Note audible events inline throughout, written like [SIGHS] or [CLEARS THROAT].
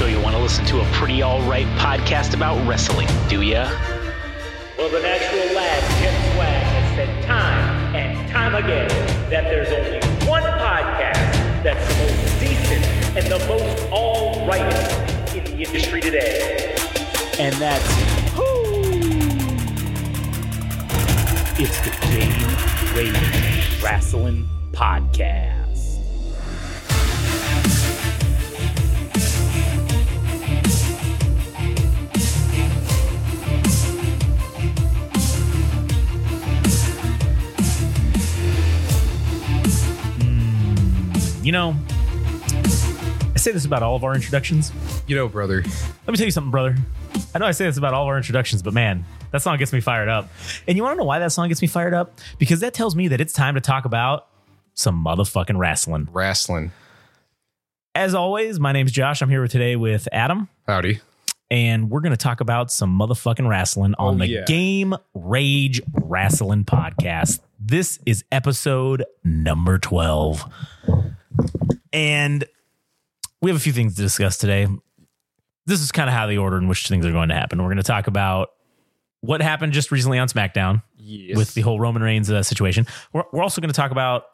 So you want to listen to a pretty alright podcast about wrestling, do ya? Well, the natural lad, Jeff Swag, has said time and time again that there's only one podcast that's the most decent and the most all rightest in the industry today. And that's It's the Game Rage Wrestling Podcast. You know, I say this about all of our introductions. You know, brother. Let me tell you something, brother. I know I say this about all of our introductions, but man, that song gets me fired up. And you want to know why that song gets me fired up? Because that tells me that it's time to talk about some motherfucking wrestling. Wrestling. As always, my name's Josh. I'm here today with Adam, Howdy. and we're going to talk about some motherfucking wrestling on Oh, the yeah. Game Rage Wrestling Podcast. This is episode number 12. And we have a few things to discuss today. This is kind of how the order in which things are going to happen. We're going to talk about what happened just recently on SmackDown Yes. with the whole Roman Reigns uh, situation. We're, we're also going to talk about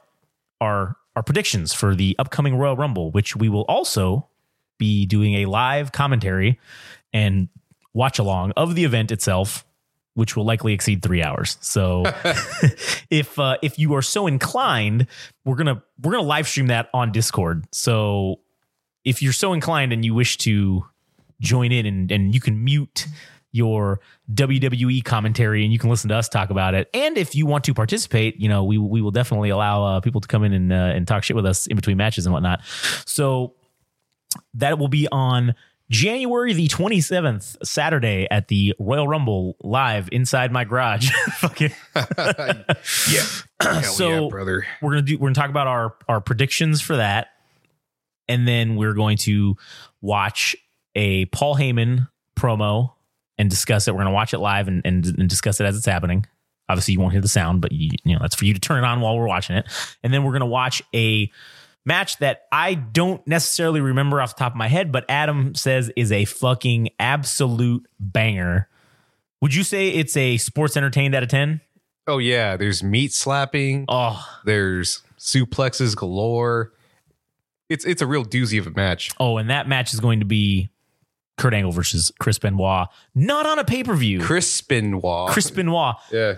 our our predictions for the upcoming Royal Rumble, which we will also be doing a live commentary and watch along of the event itself, which will likely exceed three hours. So [LAUGHS] [LAUGHS] if uh, if you are so inclined, we're gonna we're gonna live stream that on Discord. So if you're so inclined and you wish to join in and, and you can mute your WWE commentary and you can listen to us talk about it. And if you want to participate, you know, we we will definitely allow uh, people to come in and uh, and talk shit with us in between matches and whatnot. So that will be on January the 27th, Saturday at the Royal Rumble live inside my garage. [LAUGHS] Fucking [LAUGHS] [CLEARS THROAT] yeah. So- yeah, brother. we're gonna do we're gonna talk about our our predictions for that and then we're going to watch a paul heyman promo and discuss it we're gonna watch it live and, and, and discuss it as it's happening obviously you won't hear the sound but you, you know that's for you to turn it on while we're watching it and then we're gonna watch a match that i don't necessarily remember off the top of my head but adam says is a fucking absolute banger would you say it's a sports entertained out of 10 Oh yeah. There's meat slapping. oh There's suplexes galore. It's it's a real doozy of a match. Oh, and that match is going to be Kurt Angle versus Chris Benoit, not on a pay per view. Chris Benoit. Chris Benoit. Yeah.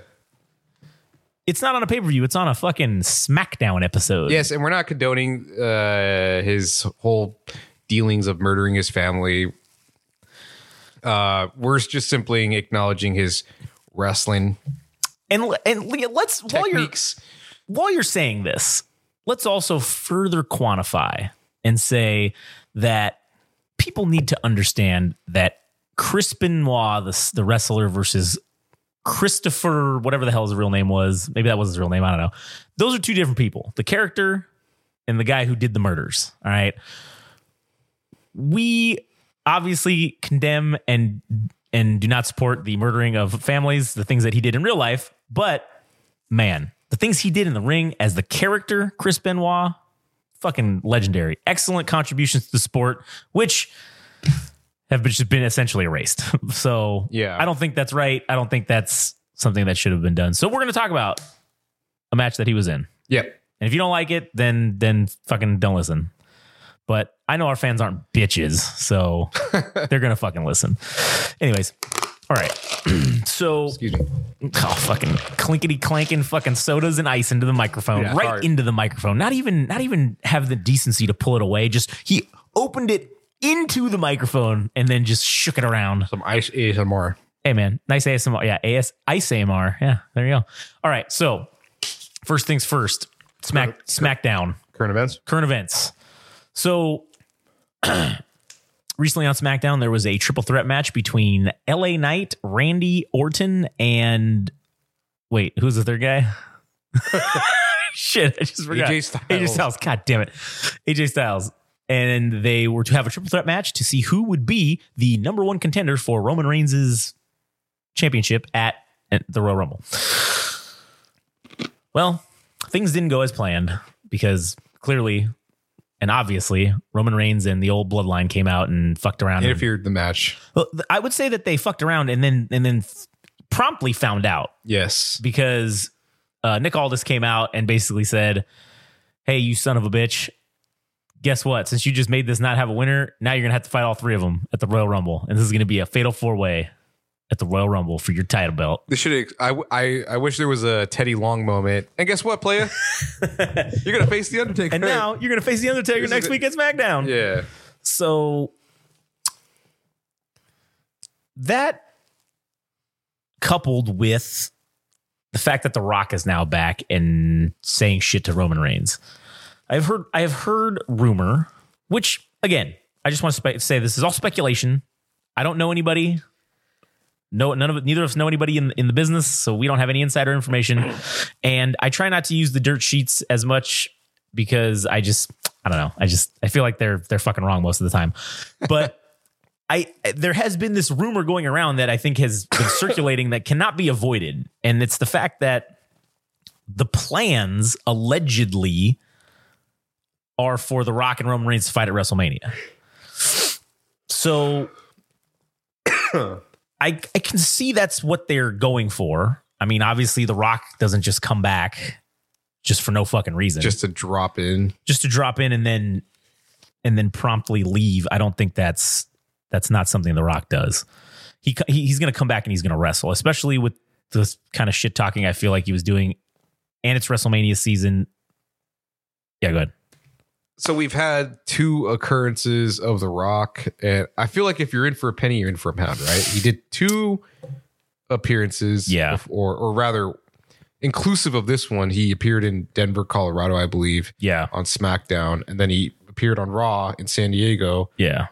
It's not on a pay per view. It's on a fucking SmackDown episode. Yes, and we're not condoning uh, his whole dealings of murdering his family. Uh, we're just simply acknowledging his wrestling and and let's while you're while you're saying this, let's also further quantify and say that people need to understand that Chris Benoit, the, the wrestler, versus Christopher, whatever the hell his real name was, maybe that was his real name, I don't know. Those are two different people. The character and the guy who did the murders. All right. We obviously condemn and and do not support the murdering of families, the things that he did in real life, but man, the things he did in the ring as the character Chris Benoit, fucking legendary. Excellent contributions to the sport, which have been, just been essentially erased. [LAUGHS] So Yeah. I don't think that's right. I don't think that's something that should have been done. So we're going to talk about a match that he was in. Yep. And if you don't like it, then then fucking don't listen. But I know our fans aren't bitches, so [LAUGHS] they're gonna fucking listen. Anyways, all right. [CLEARS THROAT] so Excuse me. oh, fucking clinkety clanking fucking sodas and ice into the microphone, Yeah, right hard. into the microphone. Not even not even have the decency to pull it away. Just he opened it into the microphone and then just shook it around. Some ice ASMR. Hey man, nice ASMR. Yeah, AS Ice AMR. Yeah, there you go. All right, so first things first. Smack SmackDown Current events. current events. So [CLEARS THROAT] recently on SmackDown, there was a triple threat match between LA Knight, Randy Orton, and wait, who's the third guy? [LAUGHS] Shit, I just forgot. AJ Styles. AJ Styles. God damn it. AJ Styles. And they were to have a triple threat match to see who would be the number one contender for Roman Reigns' championship at the Royal Rumble. Well, things didn't go as planned because clearly and obviously Roman Reigns and the old bloodline came out and fucked around. and- Interfered the match. Well, I would say that they fucked around and then and then promptly found out Yes. because uh, Nick Aldis came out and basically said, "Hey, you son of a bitch." Guess what? Since you just made this not have a winner, now you're gonna have to fight all three of them at the Royal Rumble, and this is gonna be a fatal four way at the Royal Rumble for your title belt. This should. I, I I wish there was a Teddy Long moment. And guess what, playa? [LAUGHS] You're gonna face the Undertaker. And now you're gonna face the Undertaker This next the- week at SmackDown. yeah. So that coupled with the fact that The Rock is now back and saying shit to Roman Reigns. I've heard I have heard rumor, which again, I just want to spe- say this is all speculation. I don't know anybody. No, none of. Neither of us know anybody in in the business, so we don't have any insider information. And I try not to use the dirt sheets as much because I just I don't know. I just I feel like they're they're fucking wrong most of the time. But [LAUGHS] I there has been this rumor going around that I think has been circulating that cannot be avoided, and it's the fact that the plans allegedly are for The Rock and Roman Reigns to fight at WrestleMania. So [COUGHS] I I can see that's what they're going for. I mean, obviously, The Rock doesn't just come back just for no fucking reason Just to drop in. just to drop in and then and then promptly leave. I don't think that's that's not something The Rock does. He, he he's going to come back and he's going to wrestle, especially with this kind of shit talking. I feel like he was doing, and it's WrestleMania season. Yeah, go ahead. So we've had two occurrences of The Rock, and I feel like if you're in for a penny, you're in for a pound, right? He did two appearances, Yeah. bef- or or rather, inclusive of this one, he appeared in Denver, Colorado, I believe, Yeah, on SmackDown, and then he appeared on Raw in San Diego. yeah.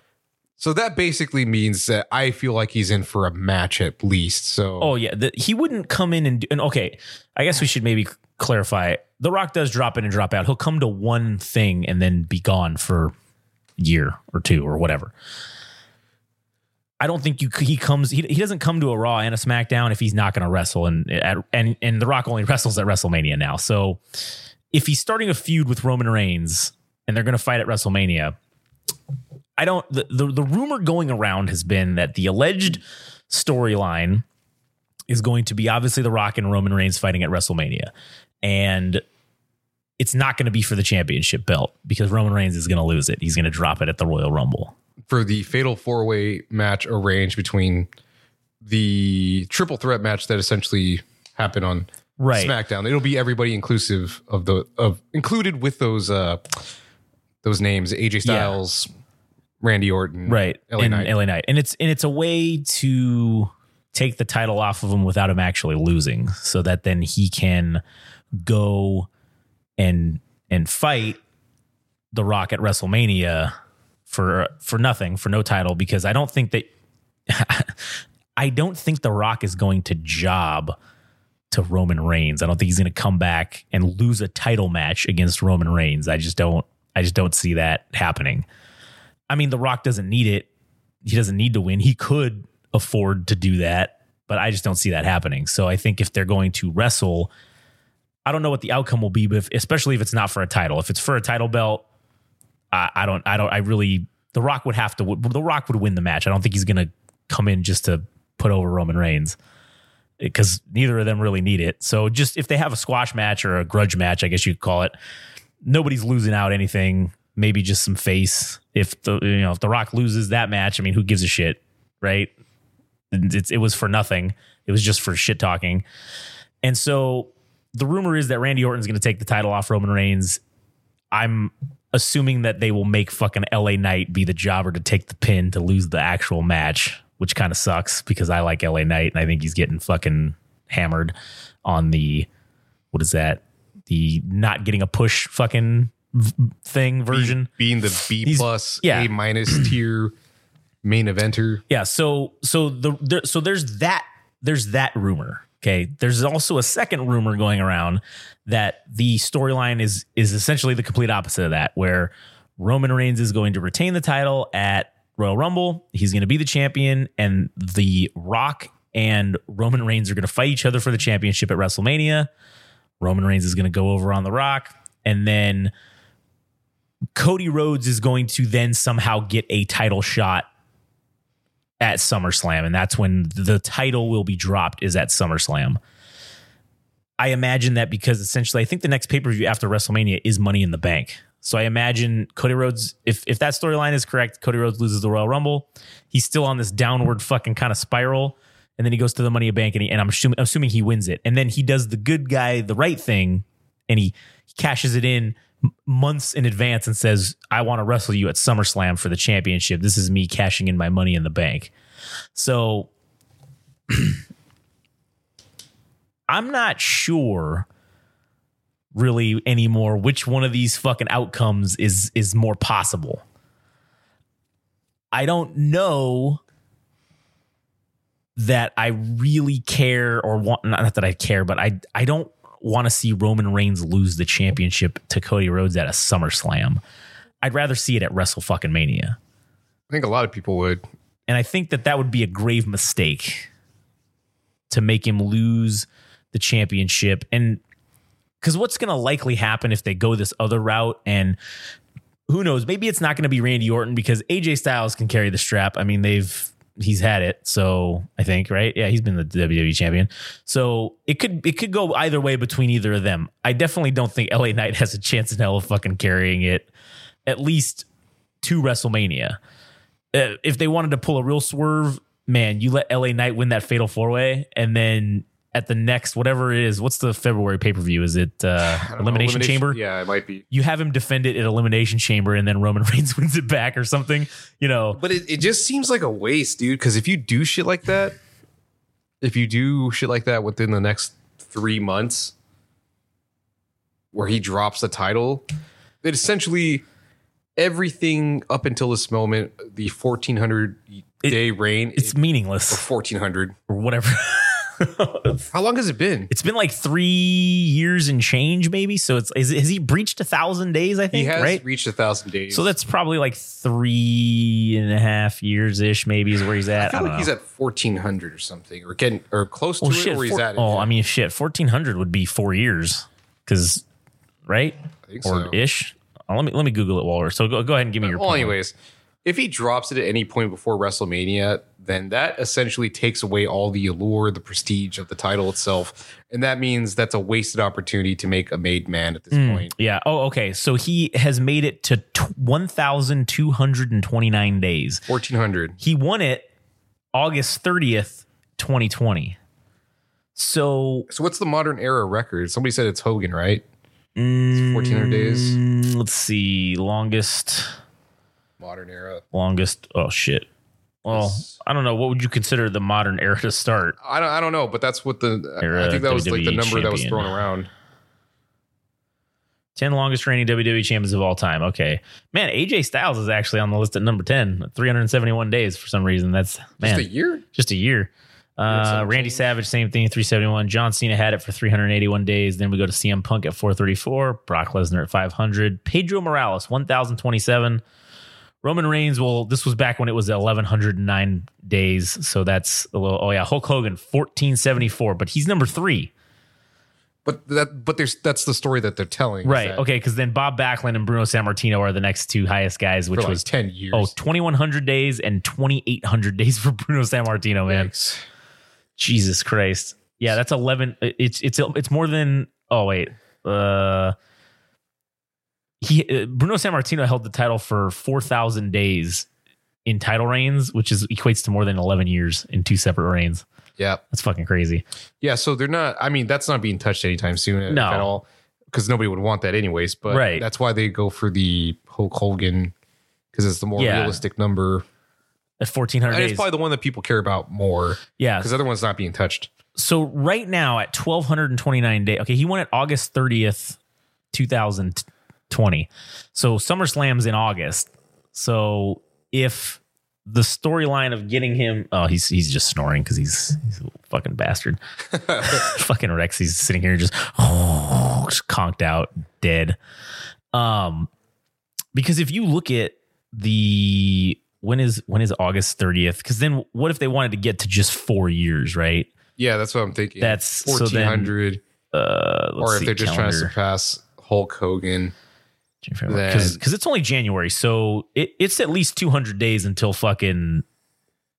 So that basically means that I feel like he's in for a match at least. So Oh yeah, the, he wouldn't come in and do. And okay, I guess we should maybe clarify. The Rock does drop in and drop out. He'll come to one thing and then be gone for year or two or whatever. I don't think you he comes he, he doesn't come to a Raw and a SmackDown if he's not going to wrestle and and and The Rock only [LAUGHS] wrestles at WrestleMania now. So if he's starting a feud with Roman Reigns and they're going to fight at WrestleMania, I don't the, the the rumor going around has been that the alleged storyline is going to be obviously The Rock and Roman Reigns fighting at WrestleMania. And it's not going to be for the championship belt because Roman Reigns is going to lose it. He's going to drop it at the Royal Rumble. for the fatal four way match arranged between the triple threat match that essentially happened on Right. SmackDown. It'll be everybody inclusive of the of included with those uh those names: AJ Styles, Randy Orton, Right. LA and Knight. LA Knight. And it's and it's a way to take the title off of him without him actually losing so that then he can go and and fight the Rock at WrestleMania for for nothing, for no title because I don't think that [LAUGHS] I don't think the Rock is going to job to Roman Reigns. I don't think he's going to come back and lose a title match against Roman Reigns. I just don't I just don't see that happening. I mean, The Rock doesn't need it. He doesn't need to win. He could afford to do that, but I just don't see that happening. So I think if they're going to wrestle, I don't know what the outcome will be, but if, especially if it's not for a title. If it's for a title belt, I, I don't, I don't, I really, The Rock would have to, The Rock would win the match. I don't think he's going to come in just to put over Roman Reigns because neither of them really need it. So just if they have a squash match or a grudge match, I guess you could call it, nobody's losing out anything. Maybe just some face. If the you know if the Rock loses that match, I mean, who gives a shit, right? It's it was for nothing. It was just for shit talking. And so the rumor is that Randy Orton's going to take the title off Roman Reigns. I'm assuming that they will make fucking LA Knight be the jobber to take the pin to lose the actual match, which kind of sucks because I like LA Knight and I think he's getting fucking hammered on the what is that? The not getting a push fucking thing version. being the B plus, yeah. A minus [CLEARS THROAT] tier main eventer. Yeah, so so the there, so there's that there's that rumor. Okay, there's also a second rumor going around that the storyline is is essentially the complete opposite of that, where Roman Reigns is going to retain the title at Royal Rumble. He's going to be the champion, and the Rock and Roman Reigns are going to fight each other for the championship at WrestleMania. Roman Reigns is going to go over on the Rock, and then Cody Rhodes is going to then somehow get a title shot at SummerSlam, and that's when the title will be dropped. Is at SummerSlam. I imagine that because essentially, I think the next pay per view after WrestleMania is Money in the Bank. So I imagine Cody Rhodes, if if that storyline is correct, Cody Rhodes loses the Royal Rumble. He's still on this downward fucking kind of spiral, and then he goes to the Money in the Bank, and, he, and I'm assuming, assuming he wins it, and then he does the good guy, the right thing, and he, he cashes it in months in advance and says, "I want to wrestle you at SummerSlam for the championship. This is me cashing in my Money in the Bank." So [CLEARS THROAT] I'm not sure really anymore which one of these fucking outcomes is is more possible. I don't know that I really care or want not that I care, but I I don't want to see Roman Reigns lose the championship to Cody Rhodes at a SummerSlam. I'd rather see it at Wrestle fucking Mania. I think a lot of people would. And I think that that would be a grave mistake to make him lose the championship. And because what's going to likely happen if they go this other route and who knows, maybe it's not going to be Randy Orton because AJ Styles can carry the strap. I mean, they've he's had it, so I think right. Yeah, he's been the WWE champion, so it could it could go either way between either of them. I definitely don't think LA Knight has a chance in hell of fucking carrying it at least to WrestleMania. Uh, if they wanted to pull a real swerve, man, you let LA Knight win that fatal four way, and then at the next whatever it is, what's the February pay per view? Is it uh, know, Elimination Chamber? Yeah, it might be. You have him defend it at Elimination Chamber, and then Roman [LAUGHS] Reigns wins it back or something. You know, But it, it just seems like a waste, dude. Because if you do shit like that, if you do shit like that within the next three months, where he drops the title, it essentially everything up until this moment, the fourteen hundred day reign, it's meaningless or meaningless fourteen hundred. or whatever. [LAUGHS] [LAUGHS] How long has it been? it's been like three years and change, maybe. So it's is, has he breached a thousand days? I think He has right. reached a thousand days. So that's probably like three and a half years ish, maybe is where he's at. I, feel don't like know. he's at fourteen hundred or something, or getting or close to well, it, shit. or he's four- at it. oh, I mean, shit. Fourteen hundred would be four years, because right I think or so. ish. Uh, let me let me Google it while we're so go, go ahead and give me your. Well, point. anyways, if he drops it at any point before WrestleMania, then that essentially takes away all the allure, the prestige of the title itself, and that means that's a wasted opportunity to make a made man at this point. Yeah. Oh, okay. So he has made it to t- 1,229 days. Fourteen hundred. He won it August 30th, 2020. So So what's the modern era record? Somebody said it's Hogan, right? Hundred days. mm, let's see. Longest, Modern era. longest. Oh, shit. Well, I don't know. What would you consider the modern era to start? I don't. I don't know, but that's what the. Era I think that was like the number that was thrown around. 10 longest reigning WWE champions of all time. Okay. Man, AJ Styles is actually on the list at number 10, 371 days for some reason. That's, man. Just a year. just a year. Uh, Randy Savage, same thing, 371. John Cena had it for 381 days. Then we go to CM Punk at 434. Brock Lesnar at 500. Pedro Morales, 1,027. Roman Reigns, well, this was back when it was 1,109 days. So that's a little, oh yeah. Hulk Hogan, 1,474, but he's number three. But that. But there's that's the story that they're telling. Right. Okay. Because then Bob Backlund and Bruno Sammartino are the next two highest guys, which like was ten years. oh, 2,100 days and 2,800 [LAUGHS] days for Bruno Sammartino, man. Yikes. Jesus Christ. Yeah, that's 11 it's it's it's more than oh wait. Uh he uh, Bruno Sammartino held the title for 4000 days in title reigns, which is equates to more than 11 years in two separate reigns. Yeah. That's fucking crazy. Yeah, so they're not. I mean, that's not being touched anytime soon No. at all, because nobody would want that anyways. But Right. that's why they go for the Hulk Hogan because it's the more Yeah. realistic number, At 1400 and days. it's probably the one that people care about more yeah. because the other one's not being touched. So right now at 1229 days. Okay, he won it August 30th, 2020. So SummerSlam's in August. So if the storyline of getting him oh he's he's just snoring because he's he's a fucking bastard. [LAUGHS] fucking Rex, he's sitting here just, just conked out, dead. Um because if you look at the when is when is August 30th? Because then what if they wanted to get to just four years, right? Yeah, that's what I'm thinking. That's- so fourteen hundred, Uh, let's or if see, they're just trying to surpass Hulk Hogan. Because it's only January, so it, it's at least 200 days until fucking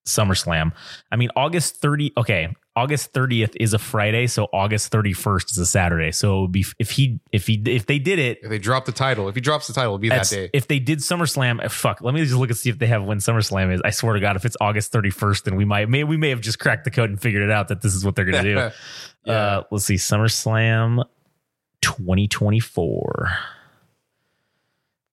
SummerSlam. I mean, August 30. Okay, August 30th is a Friday, so August 31st is a Saturday. So it would be if he if he if they did it. If they drop the title, if he drops the title, it'll be that day. If they did SummerSlam, eh, fuck. Let me just look and see if they have when SummerSlam is. I swear to God, if it's August 31st, then we might, may, we may have just cracked the code and figured it out that this is what they're gonna do. [LAUGHS] Yeah. Uh, let's see, SummerSlam 2024.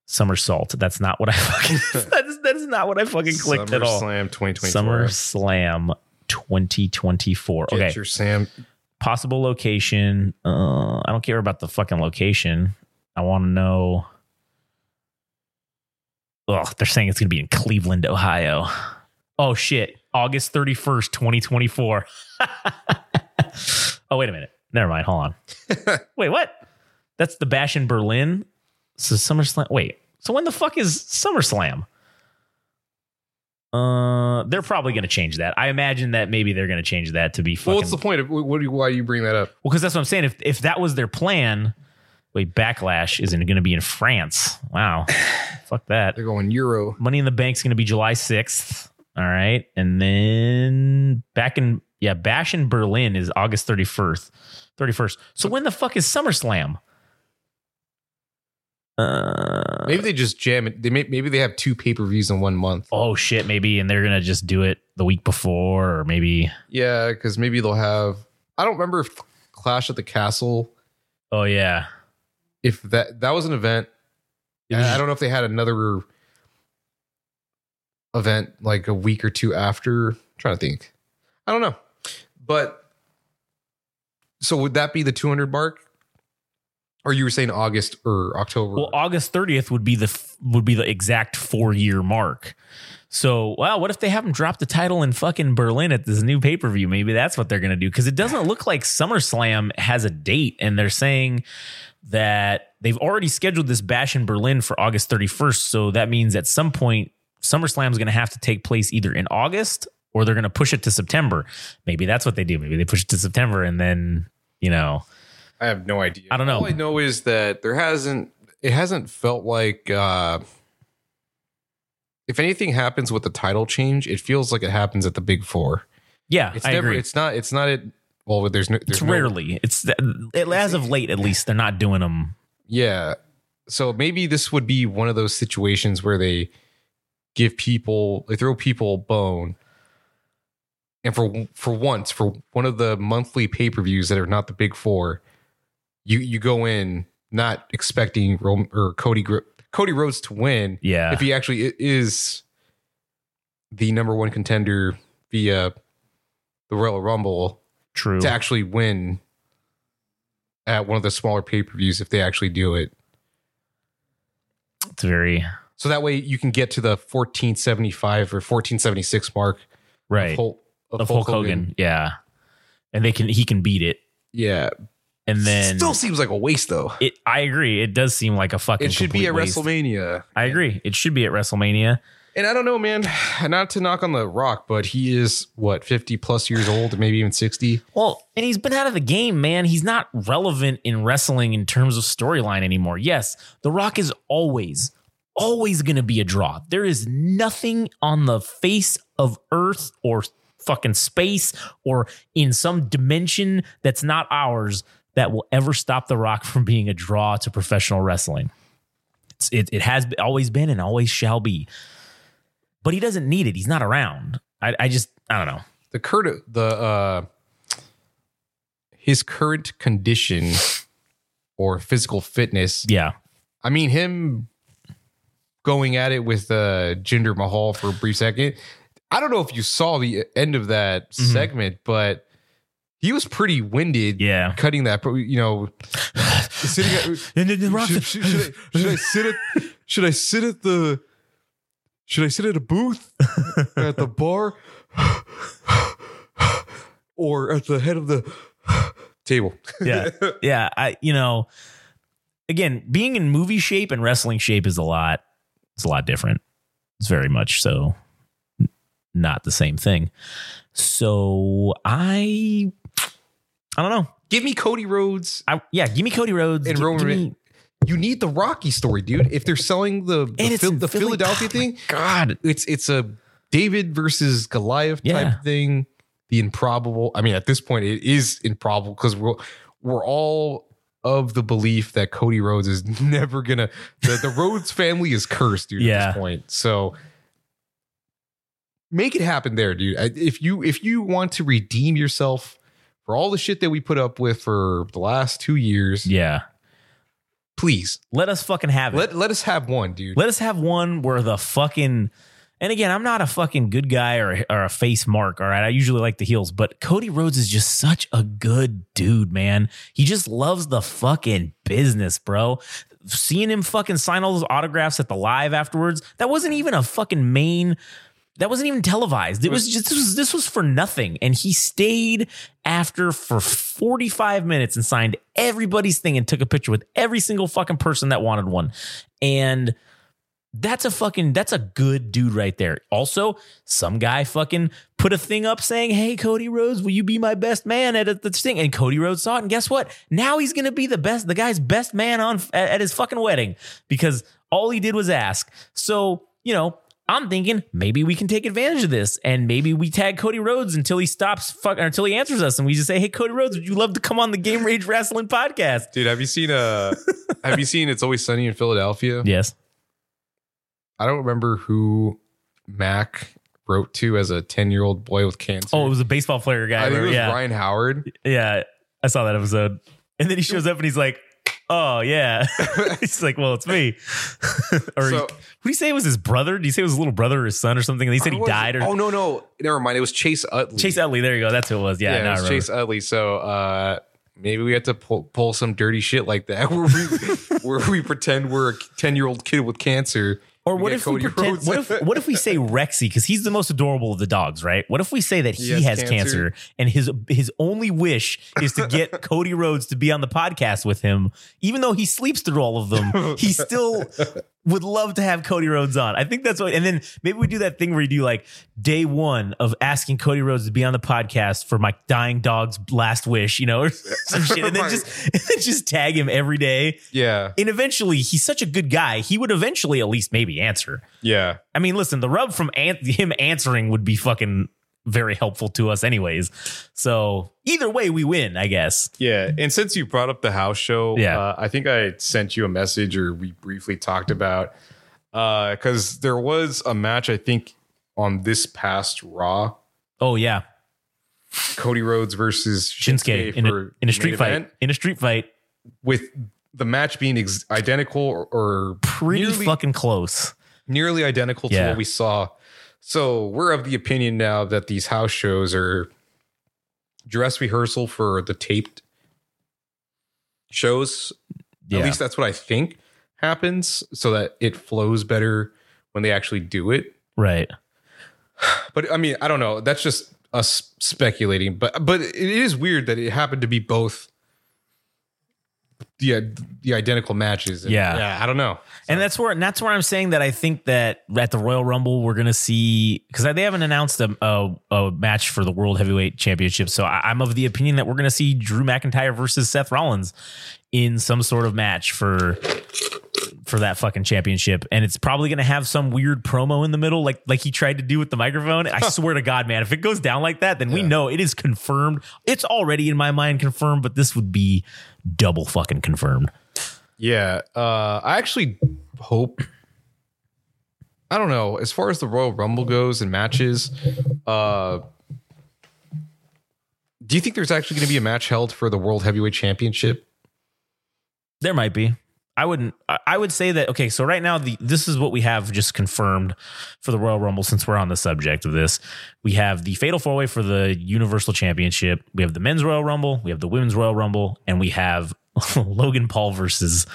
Somersault. That's not what I [LAUGHS] fucking. [LAUGHS] that, is, that is not what I fucking clicked at all. SummerSlam 2024. SummerSlam 2024. Get okay, your Sam. possible location. Uh, I don't care about the fucking location. I want to know. Oh, they're saying it's going to be in Cleveland, Ohio. Oh shit, August 31st, 2024. [LAUGHS] oh, wait a minute. Never mind. Hold on. wait, what? That's the bash in Berlin. So SummerSlam. Wait. So when the fuck is SummerSlam? Uh, they're probably going to change that. I imagine that maybe they're going to change that to be fucking. Well, what's the point? Of, what do you, why do you bring that up? Well, because that's what I'm saying. If if that was their plan, wait, Backlash isn't going to be in France. Wow, [SIGHS] fuck that. They're going Euro. Money in the Bank's going to be July 6th. All right, and then back in yeah, Bash in Berlin is August 31st. 31st. So when the fuck is SummerSlam? Uh, Maybe they just jam it. They may, maybe they have two pay per views in one month. oh shit, maybe, and they're gonna just do it the week before, or maybe. Yeah, because maybe they'll have. I don't remember if Clash at the Castle. Oh yeah, If that that was an event, It was I don't know if they had another event like a week or two after. I'm trying to think. I don't know, but so would that be the 200 mark? Or you were saying August or October? Well, August 30th would be the would be the exact four year mark. So, wow, what if they haven't dropped the title in fucking Berlin at this new pay per view? Maybe that's what they're going to do because it doesn't look like SummerSlam has a date, and they're saying that they've already scheduled this bash in Berlin for August 31st. So that means at some point SummerSlam is going to have to take place either in August or they're going to push it to September. Maybe that's what they do. Maybe they push it to September and then you know I have no idea. I don't know. All I know is that there hasn't it hasn't felt like uh if anything happens with the title change, it feels like it happens at the big four. yeah, It's I never agree. it's not it's not it well there's no there's It's no- rarely. It's it, as of late, at least they're not doing them. Yeah. So maybe this would be one of those situations where they give people they throw people a bone. And for for once, for one of the monthly pay-per-views that are not the big 4, you you go in not expecting Rom, or Cody Cody Rhodes to win Yeah, if he actually is the number 1 contender via the Royal Rumble true. to actually win at one of the smaller pay-per-views if they actually do it. It's very So that way you can get to the 1475 or 1476 mark right of Hulk, of of Hulk Hogan. Yeah, and they can he can beat it, Yeah. And then Still seems like a waste though. it. I agree. It does seem like a fucking. It should be at waste. WrestleMania. I agree. It should be at WrestleMania. And I don't know, man, [SIGHS] not to knock on the rock, but he is what, 50 plus years old, maybe even 60. Well, and he's been out of the game, man. He's not relevant in wrestling in terms of storyline anymore. Yes, The Rock is always, always going to be a draw. There is nothing on the face of Earth or fucking space or in some dimension that's not ours that will ever stop The Rock from being a draw to professional wrestling. It's, it, it has always been and always shall be. But he doesn't need it. He's not around. I, I just, I don't know. The Kurt, the, uh, his current condition or physical fitness. Yeah. I mean, him going at it with uh, Jinder Mahal for a brief second. I don't know if you saw the end of that Mhm. segment, but he was pretty winded. Yeah. cutting that. But you know, sitting at, [SIGHS] And then The Rock- should, should, should I, should I sit at should I sit at the should I sit at a booth at the bar or at the head of the table? yeah [LAUGHS] yeah i you know again being in movie shape and wrestling shape is a lot it's a lot different it's very much so not the same thing so i i don't know Give me Cody Rhodes I, yeah give me cody rhodes And Gi- Roman me, you need the Rocky story, dude. If they're selling the the, Phil- the Philadelphia oh thing, God, it's it's a David versus Goliath Yeah. type thing. The improbable. I mean, at this point, it is improbable because we're we're all of the belief that Cody Rhodes is [LAUGHS] never gonna. The, the Rhodes family is cursed, dude. At this point, so make it happen there, dude. If you if you want to redeem yourself for all the shit that we put up with for the last two years, yeah. please Let us fucking have it. let let us have one, dude. Let us have one where the fucking and again, I'm not a fucking good guy or or a face mark. All right, I usually like the heels, but Cody Rhodes is just such a good dude, man. He just loves the fucking business, bro. Seeing him fucking sign all those autographs at the live afterwards, that wasn't even a fucking main. That wasn't even televised. It was just this was this was for nothing, and he stayed after for 45 minutes and signed everybody's thing and took a picture with every single fucking person that wanted one, and that's a fucking that's a good dude right there. Also, some guy fucking put a thing up saying, "Hey, Cody Rhodes, will you be my best man at the thing?" And Cody Rhodes saw it, and guess what? Now he's gonna be the best, the guy's best man on at, at his fucking wedding because all he did was ask. So you know. I'm thinking maybe we can take advantage of this and maybe we tag Cody Rhodes until he stops fuck, until he answers us and we just say, Hey, Cody Rhodes, would you love to come on the Game Rage Wrestling podcast? Dude, have you seen uh [LAUGHS] have you seen It's Always Sunny in Philadelphia? Yes. I don't remember who Mac wrote to as a 10 year old boy with cancer. Oh, it was a baseball player guy. I think it was yeah. Ryan Howard. Yeah, I saw that episode. And then he shows up and he's like, "Oh yeah." [LAUGHS] he's like, "Well, it's me." [LAUGHS] or So- what did you say it was his brother? Did you say it was his little brother or his son or something? And he said he died or oh no, no. Never mind. It was Chase Utley. Chase Utley. There you go. That's who it was. Yeah, Yeah, now I it was remember. Chase Utley. So uh maybe we have to pull, pull some dirty shit like that [LAUGHS] where we where we pretend we're a 10 year old kid with cancer. Or what if we pretend? Rhodes. What if what if we say Rexy because he's the most adorable of the dogs, right? What if we say that he, He has has cancer. cancer. and his his only wish is to get [LAUGHS] Cody Rhodes to be on the podcast with him, even though he sleeps through all of them, he still would love to have Cody Rhodes on. I think that's what. And then maybe we do that thing where you do like day one of asking Cody Rhodes to be on the podcast for my dying dog's last wish, you know, or [LAUGHS] some shit, and then Right. [LAUGHS] just [LAUGHS] and then just tag him every day. Yeah. And eventually, he's such a good guy. He would eventually at least maybe answer. Yeah. I mean, listen, the rub from an- him answering would be fucking very helpful to us, anyways. So either way, we win, I guess. Yeah, and since you brought up the house show, Yeah. uh, I think I sent you a message or we briefly talked about because there was a match I think on this past Raw, Oh yeah, Cody Rhodes versus Shinsuke in for a, in a street fight. event, In a street fight, with the match being ex- identical or, or pretty nearly, fucking close. nearly identical to what we saw. So we're of the opinion now that these house shows are dress rehearsal for the taped shows. Yeah, At least that's what I think happens, so that it flows better when they actually do it. right. But I mean, I don't know. That's just us speculating. But but it is weird that it happened to be both the uh, the identical matches. And, Yeah. yeah. I don't know. And that's where and that's where I'm saying that I think that at the Royal Rumble we're gonna see because they haven't announced a, a a match for the World Heavyweight Championship. So I, I'm of the opinion that we're gonna see Drew McIntyre versus Seth Rollins in some sort of match for for that fucking championship. And it's probably gonna have some weird promo in the middle, like like he tried to do with the microphone. I swear to God, man, if it goes down like that, then we know it is confirmed. It's already in my mind confirmed, but this would be double fucking confirmed. Yeah. Uh, I actually hope. I don't know. As far as the Royal Rumble goes and matches, uh, do you think there's actually going to be a match held for the World Heavyweight Championship? There might be. I wouldn't. I- would say that. Okay, so right now the this is what we have just confirmed for the Royal Rumble. Since we're on the subject of this, we have the Fatal Four Way for the Universal Championship. We have the Men's Royal Rumble. We have the Women's Royal Rumble, and we have [LAUGHS] Logan Paul versus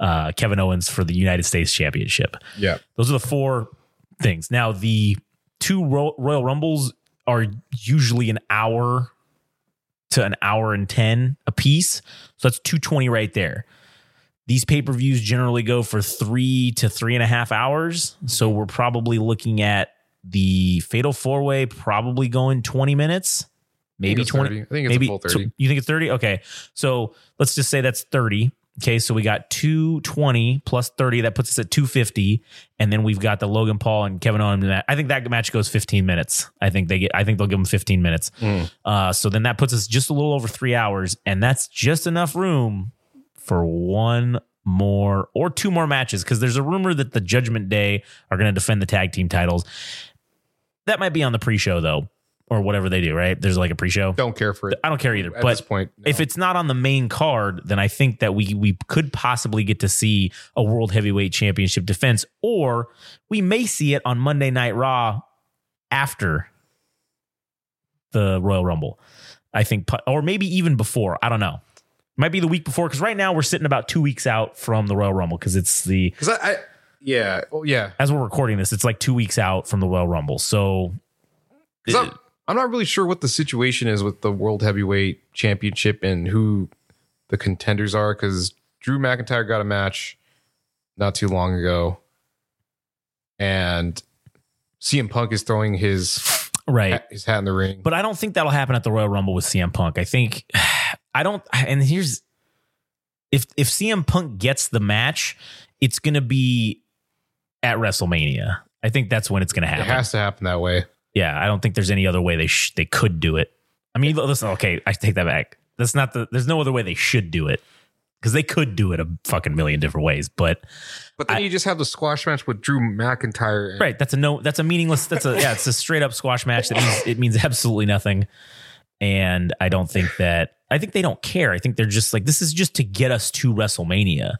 uh, Kevin Owens for the United States Championship. Yeah. Those are the four things. Now, the two Ro- Royal Rumbles are usually an hour to an hour and 10 a piece. So that's 220 right there. These pay per views generally go for three to three and a half hours. So we're probably looking at the Fatal Four Way probably going 20 minutes, maybe it's 20. 30. I think it's a maybe full so you think it's 30? Okay. So let's just say that's 30. Okay, so we got 220 plus 30. That puts us at 250. And then we've got the Logan Paul and Kevin Owens match. I think that match goes 15 minutes. I think they get I think they'll give them 15 minutes. Uh, so then that puts us just a little over three hours, and that's just enough room for one more or two more matches because there's a rumor that the Judgment Day are going to defend the tag team titles. That might be on the pre-show though, or whatever they do. Right? There's like a pre-show. Don't care for it I don't care either. at but this point. no. if it's not on the main card, then I think that we we could possibly get to see a world heavyweight championship defense, or we may see it on Monday Night Raw after the Royal Rumble. I think, or maybe even before. I don't know. Might be the week before because right now we're sitting about two weeks out from the Royal Rumble because it's the because I, I yeah oh yeah as we're recording this, it's like two weeks out from the Royal Rumble. So 'Cause I'm, I'm not really sure what the situation is with the World Heavyweight Championship and who the contenders are because Drew McIntyre got a match not too long ago, and CM Punk is throwing his right, his hat in the ring. But I don't think that'll happen at the Royal Rumble with CM Punk. I think I don't and here's if if CM Punk gets the match, it's going to be at WrestleMania. I think that's when it's going to happen. it has to happen that way. yeah, I don't think there's any other way they sh- they could do it. I mean, listen, okay, I take that back. That's not the there's no other way they should do it. Cuz they could do it a fucking million different ways, but But then I- you just have the squash match with Drew McIntyre. And, Right. That's a no. That's a meaningless. That's a yeah. It's a straight up squash match. That means it means absolutely nothing. And I don't think that. I think they don't care. I think they're just like this is just to get us to WrestleMania.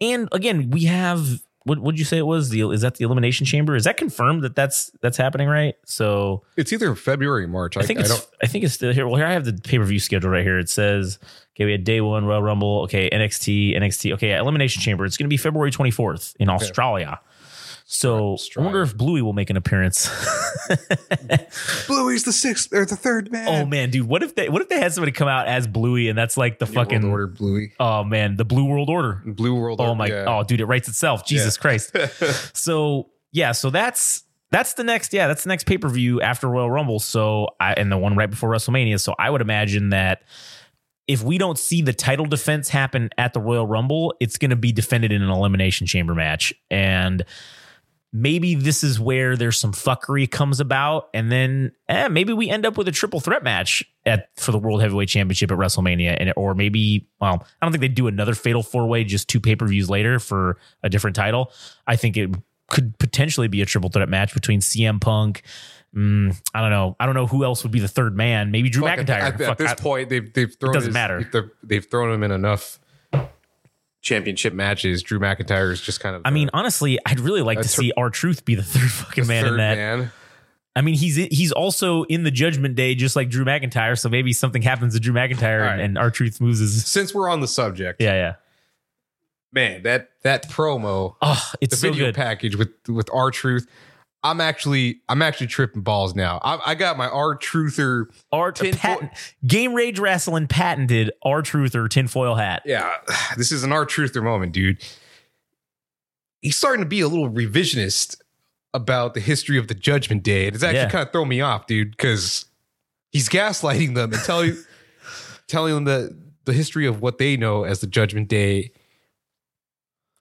And again, we have what would you say it was? The is that the Elimination Chamber? Is that confirmed that that's that's happening? Right. So It's either February or March. I, I think I it's. don't. I, think it's still here. Well, here I have the pay per view schedule right here. It says okay, we had day one Royal Rumble. Okay, NXT, NXT. Okay, Elimination Chamber. It's going to be February twenty fourth in Australia. So I wonder if Bluey will make an appearance. [LAUGHS] Bluey's the sixth or the third man. oh man, dude, what if they what if they had somebody come out as Bluey and that's like the New fucking World Order Bluey. oh man, the Blue World Order. Blue World Oh my yeah. oh dude, it writes itself. Jesus Christ. [LAUGHS] so yeah, so that's that's the next yeah, that's the next pay-per-view after Royal Rumble. So I and the one right before WrestleMania. So I would imagine that if we don't see the title defense happen at the Royal Rumble, it's going to be defended in an elimination chamber match and maybe this is where there's some fuckery comes about. And then eh, maybe we end up with a triple threat match at for the world heavyweight championship at wrestlemania. And or maybe well i don't think they'd do another fatal four way just two pay-per-views later for a different title. I think it could potentially be a triple threat match between cm punk. Mm, i don't know. I don't know who else would be the third man. Maybe drew Fuck, mcintyre. At, at this I- point, they've they've thrown doesn't his- matter. They've, they've thrown him in enough championship matches. Drew McIntyre is just kind of. I mean, honestly, I'd really like to see R-Truth be the [LAUGHS] third fucking the man in that. man. I mean, he's he's also in the Judgment Day, just like Drew McIntyre. So maybe something happens to Drew McIntyre, and, right. and R-Truth moves his. Since we're on the subject, Yeah, yeah. man, that that promo, Oh, the it's so video good. package with with R-Truth. I'm actually I'm actually tripping balls now. I, I got my R truther. R tinfoil Game Rage Wrestling patented R Truther tinfoil hat. Yeah, [SIGHS] this is an R truther moment, dude. He's starting to be a little revisionist about the history of the Judgment Day. and It's actually Yeah. kind of throwing me off, dude, because he's gaslighting them and telling [LAUGHS] telling them that the history of what they know as the Judgment Day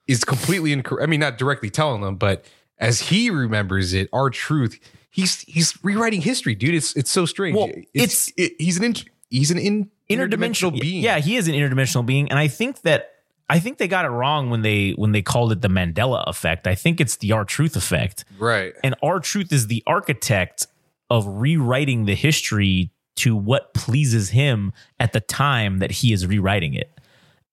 is completely incorrect. I mean, not directly telling them, but as he remembers it, R-Truth. He's he's rewriting history, dude. It's it's so strange. Well, it's- it- he's an in, he's an in, interdimensional being. Yeah, he is an interdimensional being, and I think that I think they got it wrong when they when they called it the Mandela effect. I think it's the R-Truth effect. right. And R-Truth is the architect of rewriting the history to what pleases him at the time that he is rewriting it.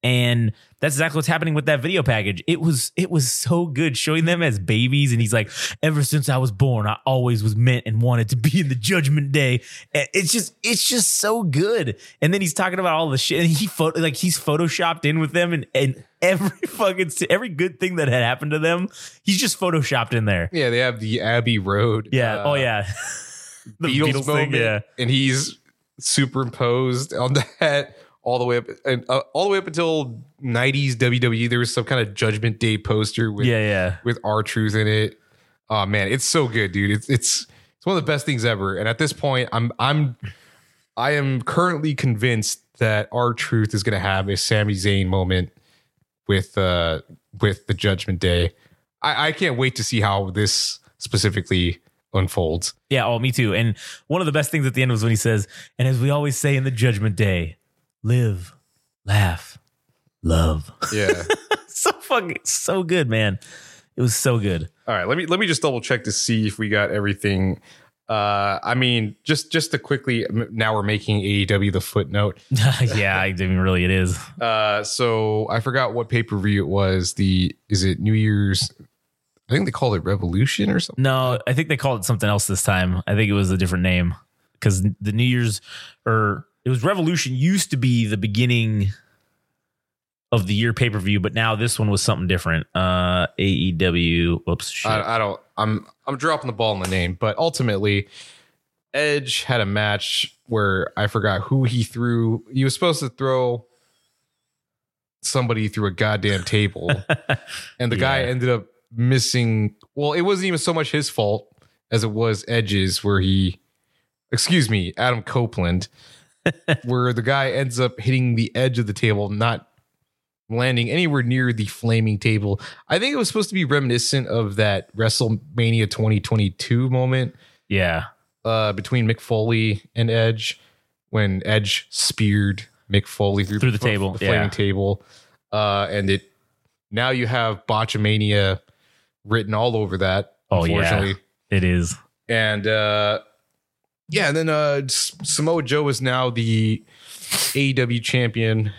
And that's exactly what's happening with that video package. It was it was so good showing them as babies, and he's like, "Ever since I was born, I always was meant and wanted to be in the Judgment Day." And it's just it's just so good. And then he's talking about all the shit, and he photo like he's photoshopped in with them, and and every [LAUGHS] fucking every good thing that had happened to them, he's just photoshopped in there. Yeah, they have the Abbey Road. Yeah. uh, oh yeah. [LAUGHS] the Beatles, moment, Yeah. and he's superimposed on [LAUGHS] that all the way up and uh, all the way up until '90s WWE. There was some kind of Judgment Day poster with Yeah. Yeah. with R-Truth in it. Oh man, it's so good, dude. It's it's it's one of the best things ever. And at this point, I'm I'm I am currently convinced that R-Truth is going to have a Sami Zayn moment with uh with the Judgment Day. I, I can't wait to see how this specifically unfolds. Yeah, oh, me too. And one of the best things at the end was when he says, "And as we always say in the Judgment Day, live, laugh, love." Yeah. [LAUGHS] so fucking so good, man. It was so good. All right, let me let me just double check to see if we got everything. Uh, I mean, just just to quickly, now we're making AEW the footnote. [LAUGHS] yeah, I mean, really, it is. Uh, so I forgot what pay per view it was. The is it New Year's? I think they called it Revolution or something. No, I think they called it something else this time. I think it was a different name because the New Year's or it was Revolution used to be the beginning of the year pay per view, but now this one was something different. Uh, AEW. Whoops. Shit. I, I don't. I'm I'm dropping the ball in the name, but ultimately, Edge had a match where I forgot who he threw. He was supposed to throw somebody through a goddamn table, [LAUGHS] and the guy ended up missing. Well, it wasn't even so much his fault as it was Edge's, where he, excuse me, Adam Copeland, where the guy ends up hitting the edge of the table, not landing anywhere near the flaming table. I think it was supposed to be reminiscent of that WrestleMania 2022 moment yeah. uh, between Mick Foley and Edge when Edge speared Mick Foley through, Through the table, the flaming yeah. table, uh, and it now you have Botchamania written all over that. Oh, yeah. It is. and uh, yeah, and then uh, Samoa Joe is now the AEW champion.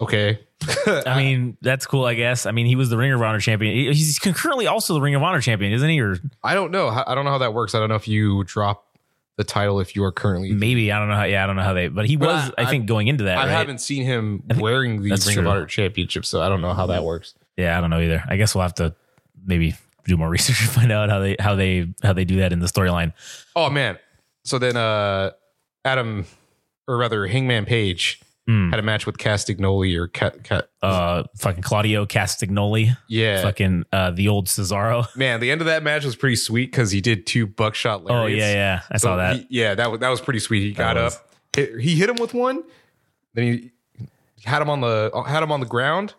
Okay, I mean, that's cool, I guess. I mean, he was the Ring of Honor champion. He's concurrently also the Ring of Honor champion, isn't he? Or I don't know. I don't know how that works. I don't know if you drop the title if you are currently. maybe I don't know how. Yeah, I don't know how they. But he But was, I, I- think, going into that. I right? haven't seen him wearing the Ring of. Honor championship, so I don't know how that works. Yeah, I don't know either. I guess we'll have to maybe do more [LAUGHS] research and find out how they how they how they do that in the storyline. Oh man! So then, uh, Adam, or rather, Hangman Page Hmm. had a match with Castagnoli or Cat. Cat Uh, fucking Claudio Castagnoli, yeah, fucking uh, the old Cesaro. [LAUGHS] man. The end of that match was pretty sweet because he did two buckshot. Oh yeah, yeah, I So saw that. he- yeah, that was that was pretty sweet. He got up, hit, he hit him with one, then he had him on the had him on the ground.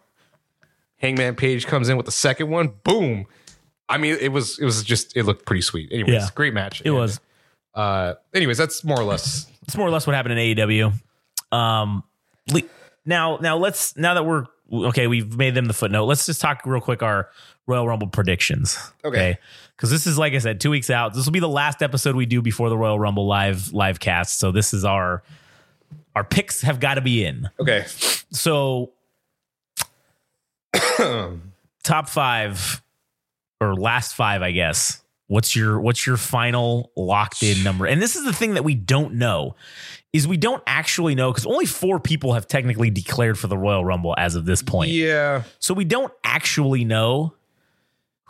Hangman Page comes in with the second one. Boom! I mean, it was it was just it looked pretty sweet. Anyways, Yeah. great match. it was. Uh, anyways, that's more or less. It's more or less what happened in AEW. Um, le- now, now let's now that we're okay, we've made them the footnote. Let's just talk real quick our Royal Rumble predictions. Okay. because this is like I said, two weeks out. This will be the last episode we do before the Royal Rumble live live cast. So this is our our picks have got to be in. Okay. So [COUGHS] top five or last five, I guess. What's your what's your final locked in number? And this is the thing that we don't know is we don't actually know because only four people have technically declared for the Royal Rumble as of this point. Yeah. So we don't actually know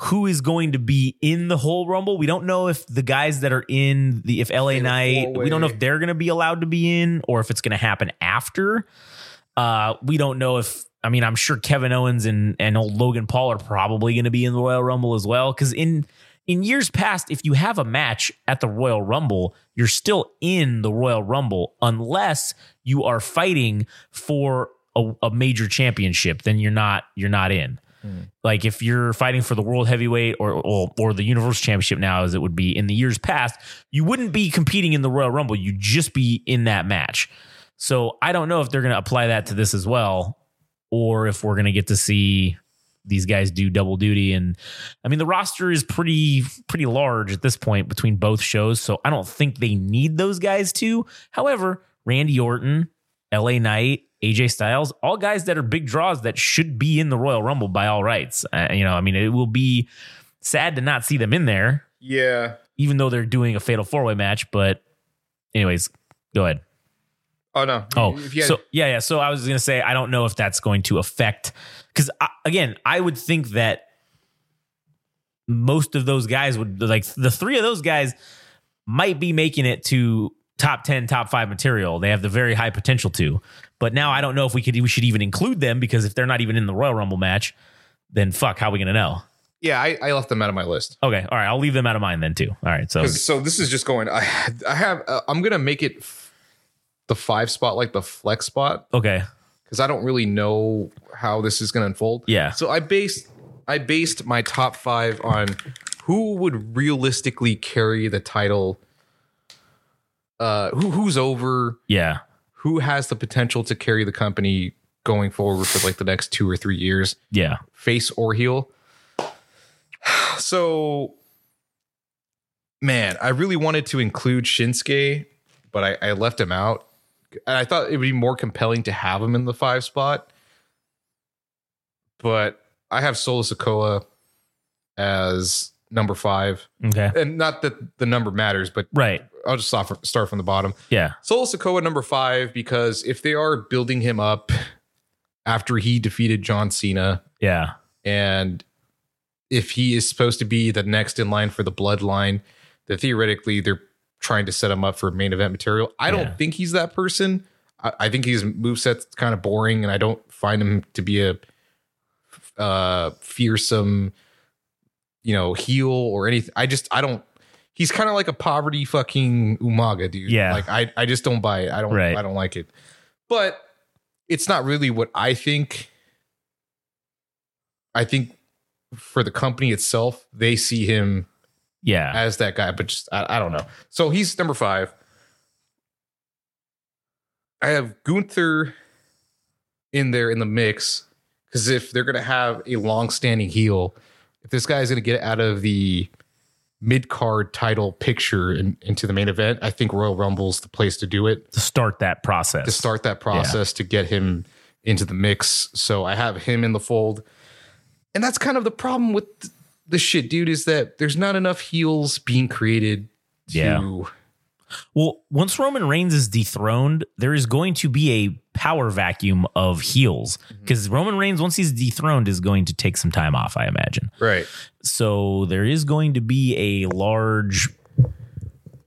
who is going to be in the whole Rumble. We don't know if the guys that are in the if LA Fatal Knight, we don't know if they're going to be allowed to be in or if it's going to happen after. Uh, we don't know if I mean I'm sure Kevin Owens and and old Logan Paul are probably going to be in the Royal Rumble as well because in in years past, if you have a match at the Royal Rumble, you're still in the Royal Rumble unless you are fighting for a, a major championship. Then you're not you're not in. Hmm. Like if you're fighting for the world heavyweight or, or or the universal championship now, as it would be in the years past, you wouldn't be competing in the Royal Rumble. You'd just be in that match. So I don't know if they're going to apply that to this as well, or if we're going to get to see these guys do double duty. And I mean, the roster is pretty pretty large at this point between both shows, so I don't think they need those guys to. However, Randy Orton, L.A. Knight, AJ Styles, all guys that are big draws that should be in the Royal Rumble by all rights. Uh, you know, I mean, it will be sad to not see them in there, Yeah. even though they're doing a fatal four way match. But, anyways, go ahead. Oh no. Oh, If you had- so yeah, yeah. So I was gonna say I don't know if that's going to affect because again, I would think that most of those guys would like the three of those guys might be making it to top 10 top 5 material they have the very high potential to but now i don't know if we could we should even include them because if they're not even in the royal rumble match then fuck how are we gonna know yeah, I, I left them out of my list. okay all right i'll leave them out of mine then too all right so So this is just going. I I have. Uh, I'm gonna make it the five spot, like the flex spot, okay because I don't really know how this is going to unfold. Yeah. So I based I based my top five on who would realistically carry the title. Uh, who who's over? Yeah. Who has the potential to carry the company going forward for like the next two or three years? Yeah. face or heel. [SIGHS] So, man, I really wanted to include Shinsuke, but I, I left him out. And I thought it would be more compelling to have him in the five spot. But I have Solo Sikoa as number five. Okay. And not that the number matters, but Right. I'll just start from, start from the bottom. Yeah. Solo Sikoa number five because if they are building him up after he defeated John Cena, Yeah. and if he is supposed to be the next in line for the bloodline, that theoretically they're trying to set him up for main event material. I don't Yeah. think he's that person. I, I think his moveset's kind of boring, and I don't find him to be a uh, fearsome, you know, heel or anything. I just I don't. He's kind of like a poverty fucking Umaga dude. Yeah. like I I just don't buy it. I don't Right. I don't like it. But it's not really what I think. I think for the company itself, they see him Yeah. as that guy, but just I, I don't know. So he's number five. I have Gunther in there in the mix because if they're gonna have a long-standing heel, if this guy is gonna get out of the mid-card title picture and into the main event, I think Royal Rumble's the place to do it to start that process. to start that process to get him into the mix. So I have him in the fold. And that's kind of the problem with th- the shit, dude, is that there's not enough heels being created to Yeah. Well, once Roman Reigns is dethroned, there is going to be a power vacuum of heels Mm-hmm. because Roman Reigns, once he's dethroned, is going to take some time off, I imagine. Right. So there is going to be a large,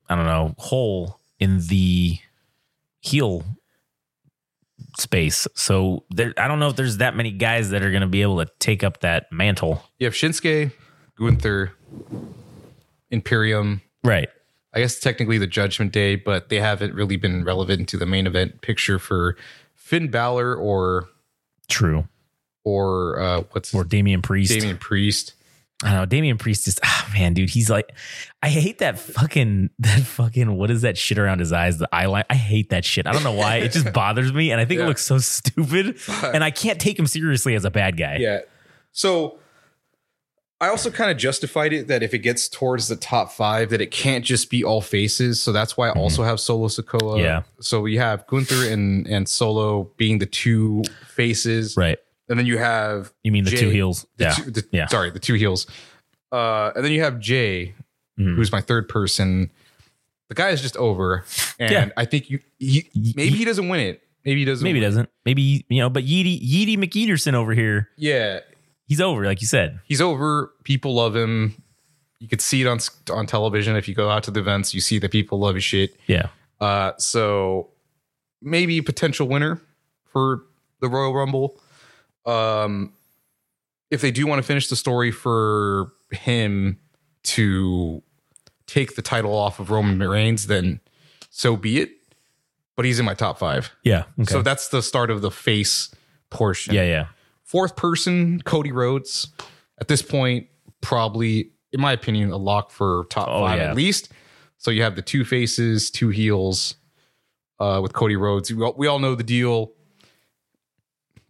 I don't know, hole in the heel space. So there, I don't know if there's that many guys that are going to be able to take up that mantle. You have Shinsuke, Gunther, Imperium. Right. I guess technically the Judgment Day, but they haven't really been relevant to the main event picture for Finn Balor or True. or uh, what's Or Damian Priest. Damian Priest. I don't know. Damian Priest is ah man, dude. He's like, I hate that fucking [LAUGHS] that fucking what is that shit around his eyes? The eyeline. I hate that shit. I don't know why. It just [LAUGHS] bothers me, and I think Yeah. it looks so [LAUGHS] stupid. And I can't take him seriously as a bad guy. Yeah. So I also kind of justified it that if it gets towards the top five, that it can't just be all faces. So that's why I also have Solo Sikoa. Mm-hmm. Yeah. So we have Gunther and and Solo being the two faces, Right. and then you have You mean the Jey- two heels? the Yeah. two- the- Yeah. Sorry, the two heels. Uh, and then you have Jey, Mhm. who's my third person. The guy is just over, and Yeah. I think you he, maybe he doesn't win it. Maybe he doesn't. Maybe he win. doesn't. Maybe you know, but Yeedy Yeedy McEaterson over here, Yeah, he's over, like you said. he's over. People love him. You could see it on on television if you go out to the events. You see that people love his shit. Yeah. Uh, so maybe potential winner for the Royal Rumble. Um, if they do want to finish the story for him to take the title off of Roman Reigns, then so be it. But he's in my top five. Yeah. Okay. So that's the start of the face portion. yeah. Yeah. Fourth person, Cody Rhodes. At this point, probably, in my opinion, a lock for top Oh, five yeah. at least. So you have the two faces, two heels uh, with Cody Rhodes. We all, we all know the deal.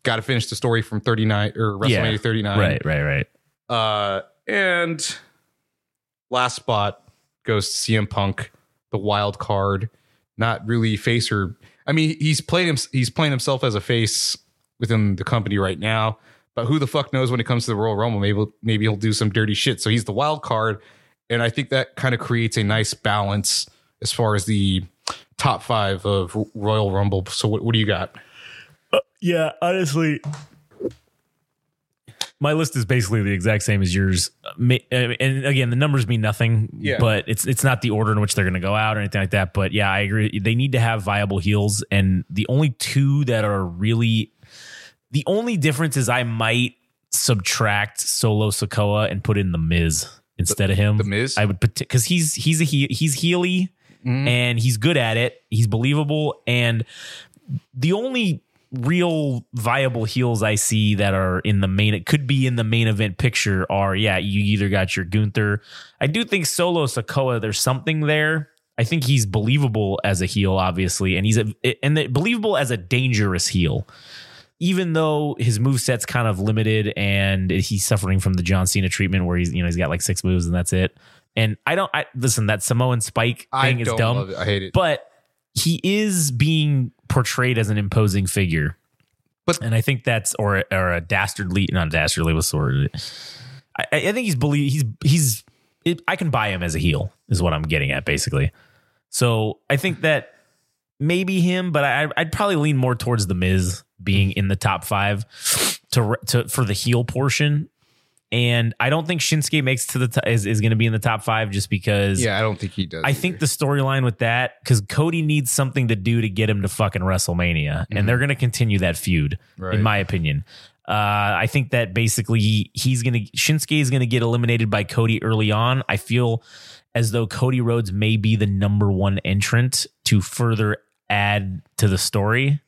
Got to finish the story from 39 or WrestleMania Yeah. 39. Right. Right. Right. Uh, and last spot goes to CM Punk, the wild card. Not really face or I mean he's playing him he's playing himself as a face within the company right now. But who the fuck knows when it comes to the Royal Rumble? Maybe maybe he'll do some dirty shit. So he's the wild card, and I think that kind of creates a nice balance as far as the top five of Royal Rumble. So what, what do you got? Yeah, honestly, my list is basically the exact same as yours. Uh, And again, the numbers mean nothing. Yeah. but it's it's not the order in which they're going to go out or anything like that. But yeah, I agree. They need to have viable heels, and the only two that are really the only difference is I might subtract Solo Sikoa and put in the Miz instead of him. The Miz? I would because he's he's a he, he's heely Mhm. and he's good at it. He's believable and the only real viable heels I see that are in the main, it could be in the main event picture are, yeah, you either got your Gunther. I do think Solo Sikoa, there's something there. I think he's believable as a heel, obviously, and he's a, and the, believable as a dangerous heel. Even though his move set's kind of limited and he's suffering from the John Cena treatment where he's, you know, he's got like six moves and that's it. And I don't, I listen, that Samoan spike I thing is dumb. I hate it. but he is being portrayed as an imposing figure. But- and I think that's or or a dastardly, not dastardly was sort I, I think he's believe he's he's it, I can buy him as a heel is what I'm getting at basically. So I think that maybe him, but I, I'd probably lean more towards the Miz being in the top five to to for the heel portion. And I don't think Shinsuke makes to the t- is is going to be in the top five just because yeah, I don't think he does. I think the storyline with that because Cody needs something to do to get him to fucking WrestleMania, and they're going to continue that feud, Right. in my opinion. Uh, I think that basically he's going to Shinsuke is going to get eliminated by Cody early on. I feel as though Cody Rhodes may be the number one entrant to further add to the story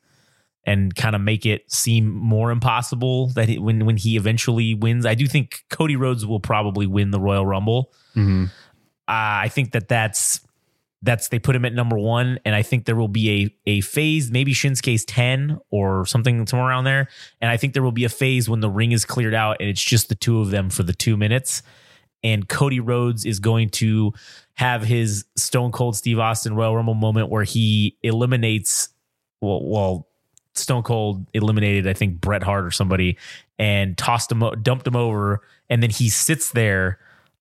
and kind of make it seem more impossible that he, when when he eventually wins. I do think Cody Rhodes will probably win the Royal Rumble. Mhm. Uh, I think that that's that's they put him at number one, and I think there will be a a phase, maybe Shinsuke's ten or something somewhere around there, and I think there will be a phase when the ring is cleared out and it's just the two of them for the two minutes, and Cody Rhodes is going to have his Stone Cold Steve Austin Royal Rumble moment where he eliminates well, well Stone Cold eliminated, I think Bret Hart or somebody, and tossed him, dumped him over, and then he sits there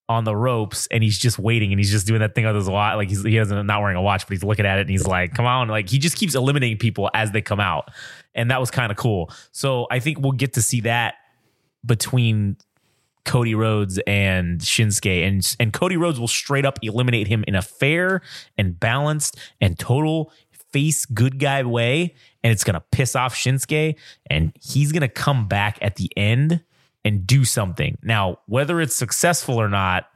on the ropes and he's just waiting and he's just doing that thing with his watch, like he's he doesn't not wearing a watch, but he's looking at it and he's like, "Come on!" Like he just keeps eliminating people as they come out, and that was kind of cool. So I think we'll get to see that between Cody Rhodes and Shinsuke, and and Cody Rhodes will straight up eliminate him in a fair and balanced and total face good guy way, and it's gonna piss off Shinsuke, and he's gonna come back at the end and do something. Now, whether it's successful or not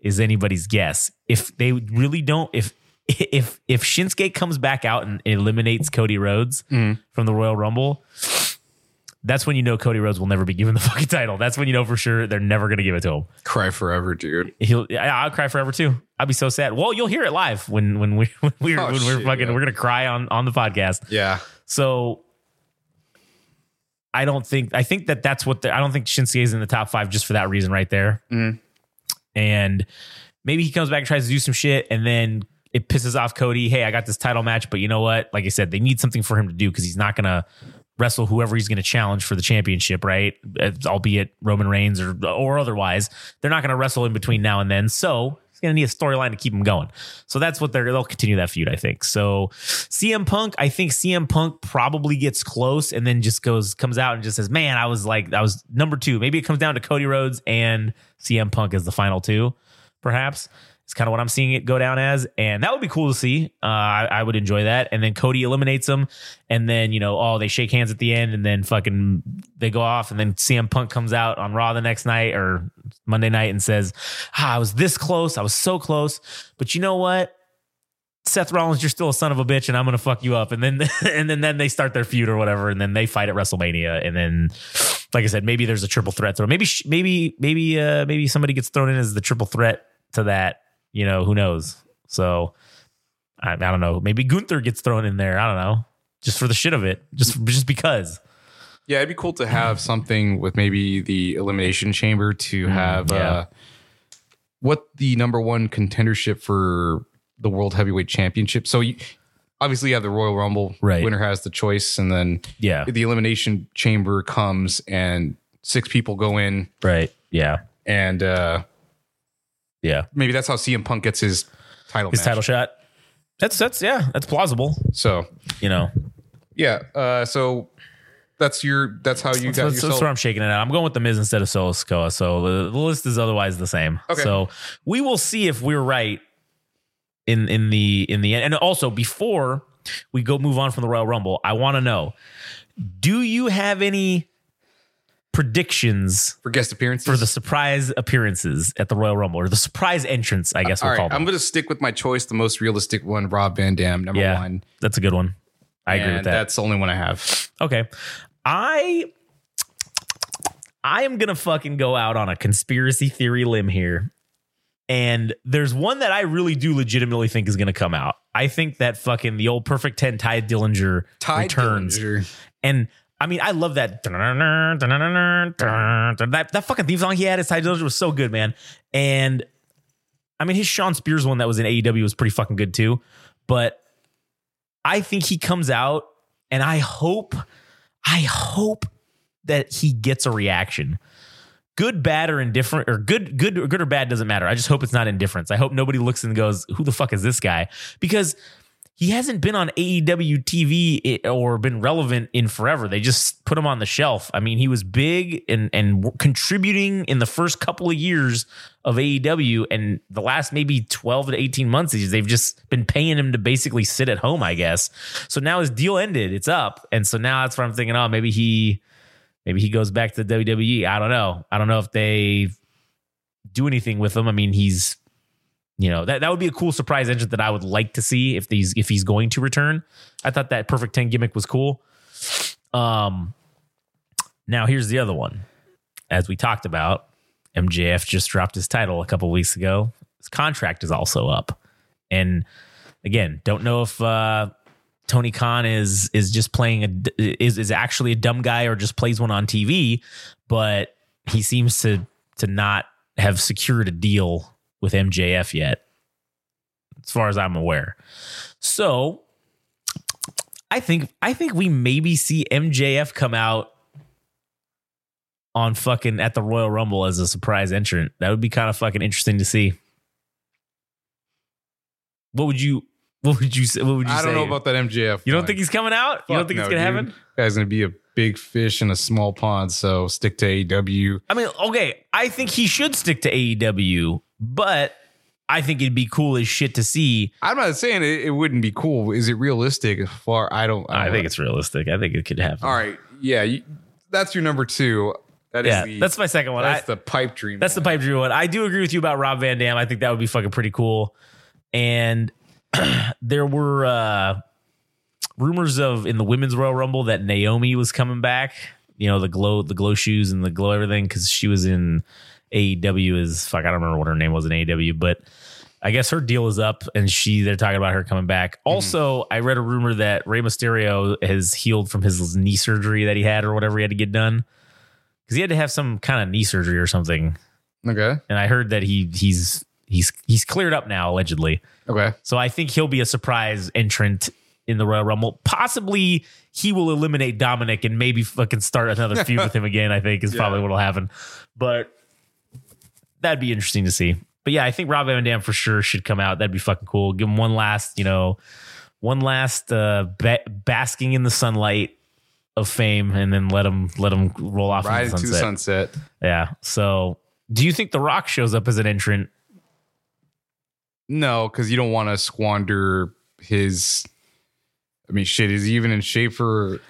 is anybody's guess. If they really don't, if [LAUGHS] if if Shinsuke comes back out and eliminates Cody Rhodes mm. from the Royal Rumble, that's when you know Cody Rhodes will never be given the [LAUGHS] fucking title. That's when you know for sure they're never going to give it to him. cry forever, dude. He'll, I'll cry forever too. I'll be so sad. Well, you'll hear it live when when we [LAUGHS] when we're Oh, when we're fucking yeah. we're gonna cry on on the podcast. Yeah, So I don't think I think that that's what the, I don't think Shinsuke is in the top five just for that reason right there. Mhm. And maybe he comes back and tries to do some shit, and then it pisses off Cody. Hey, I got this title match, but you know what? Like I said, they need something for him to do because he's not gonna wrestle whoever he's going to challenge for the championship, right? Albeit Roman Reigns or or otherwise, they're not going to wrestle in between now and then. So going to need a storyline to keep him going. So that's what they're they'll continue that feud, I think. So CM Punk, I think CM Punk probably gets close and then just goes comes out and just says, "Man, I was like I was number two. Maybe it comes down to Cody Rhodes and CM Punk as the final two, perhaps." It's kind of what I'm seeing it go down as, and that would be cool to see. Uh, I, I would enjoy that. And then Cody eliminates him, and then you know, oh, they shake hands at the end, and then fucking they go off, and then CM Punk comes out on Raw the next night or Monday night and says, ah, "I was this close, I was so close, but you know what? Seth Rollins, you're still a son of a bitch, and I'm gonna fuck you up." And then [LAUGHS] and then then they start their feud or whatever, and then they fight at WrestleMania, and then. Like I said, maybe there's a triple threat throw. Maybe, maybe, maybe, uh, maybe somebody gets thrown in as the triple threat to that. You know, who knows? So I, I don't know. Maybe Gunther gets thrown in there. I don't know, just for the shit of it, just just because. Yeah. It'd be cool to have something with maybe the elimination chamber to have yeah. uh, what the number one contendership for the world heavyweight championship. So you, obviously you have the Royal Rumble. Right. Winner has the choice, and then Yeah. the elimination chamber comes and six people go in, Right. Yeah. and uh, Yeah. maybe that's how CM Punk gets his title. His match. title shot. That's that's yeah. That's plausible. So You know. yeah. Uh, so that's your. That's how you got that's, yourself. that's where I'm shaking it out. I'm going with the Miz instead of Solo Sikoa. So the, the list is otherwise the same. Okay. So we will see if we're right in in the in the end. And also before we go move on from the Royal Rumble, I want to know: Do you have any predictions for guest appearances for the surprise appearances at the Royal Rumble or the surprise entrance? I guess All we'll right, call them. I'm going to stick with my choice, the most realistic one, Rob Van Dam, number yeah, one. that's a good one. I agree with that. That's the only one I have. Okay. I I am gonna fucking go out on a conspiracy theory limb here. And there's one that I really do legitimately think is gonna come out. I think that fucking the old perfect 10 Tye Dillinger Tye returns. Dillinger. And I mean, I love that that that fucking theme song he had as Tye Dillinger was so good, man. And I mean, his Shawn Spears one that was in AEW was pretty fucking good too. But I think he comes out, and I hope, I hope that he gets a reaction. Good, bad, or indifferent, or good, good, or good or bad doesn't matter. I just hope it's not indifference. I hope nobody looks and goes, "Who the fuck is this guy?" Because he hasn't been on AEW TV or been relevant in forever. They just put him on the shelf. I mean, he was big and and contributing in the first couple of years of AEW, and the last maybe twelve to eighteen months, they've just been paying him to basically sit at home, I guess. So now his deal ended. It's up, and so now that's what I'm thinking. Oh, maybe he maybe he goes back to the WWE. I don't know. I don't know if they do anything with him. I mean, he's you know that that would be a cool surprise entrant that I would like to see if these if he's going to return. I thought that Perfect Ten gimmick was cool. Um, now here's the other one. As we talked about, MJF just dropped his title a couple weeks ago. His contract is also up, and again, don't know if uh, Tony Khan is is just playing a is is actually a dumb guy or just plays one on TV, but he seems to to not have secured a deal with MJF yet, as far as I'm aware. So I think I think we maybe see MJF come out on fucking at the Royal Rumble as a surprise entrant. That would be kind of fucking interesting to see. What would you what would you say? What would you I don't know about that MJF. You don't line. think he's coming out? you don't Fuck think it's gonna dude. happen? Guy's gonna be a big fish in a small pond. So stick to AEW. I mean, okay, I think he should stick to AEW, but I think it'd be cool as shit to see. I'm not saying it, it wouldn't be cool. Is it realistic? As far I don't. I don't think know. it's realistic. I think it could happen. all right. Yeah, you, that's your number two. That is Yeah, the, that's my second one. That's I- the pipe dream. That's the pipe dream one. I do agree with you about Rob Van Dam. I think that would be fucking pretty cool. And [CLEARS THROAT] there were uh, rumors of in the women's Royal Rumble that Naomi was coming back. You know the glow, the glow shoes and the glow everything because she was in AEW. Is fuck. I don't remember what her name was in AEW, but I guess her deal is up, and she they're talking about her coming back. Hmm. Also, I read a rumor that Rey Mysterio has healed from his knee surgery that he had or whatever he had to get done because he had to have some kind of knee surgery or something Okay. and I heard that he he's he's he's cleared up now allegedly. Okay. So I think he'll be a surprise entrant in the Royal Rumble. Possibly he will eliminate Dominik and maybe fucking start another feud [LAUGHS] with him again. I think is probably what'll happen. But that'd be interesting to see. But yeah, I think Rob Van Dam for sure should come out. That'd be fucking cool. Give him one last, you know, one last uh, ba- basking in the sunlight of fame, and then let him let him roll off Ride into into the the sunset. sunset. Yeah. So, do you think The Rock shows up as an entrant? No, because you don't want to squander his. I mean, shit. Is he even in shape for?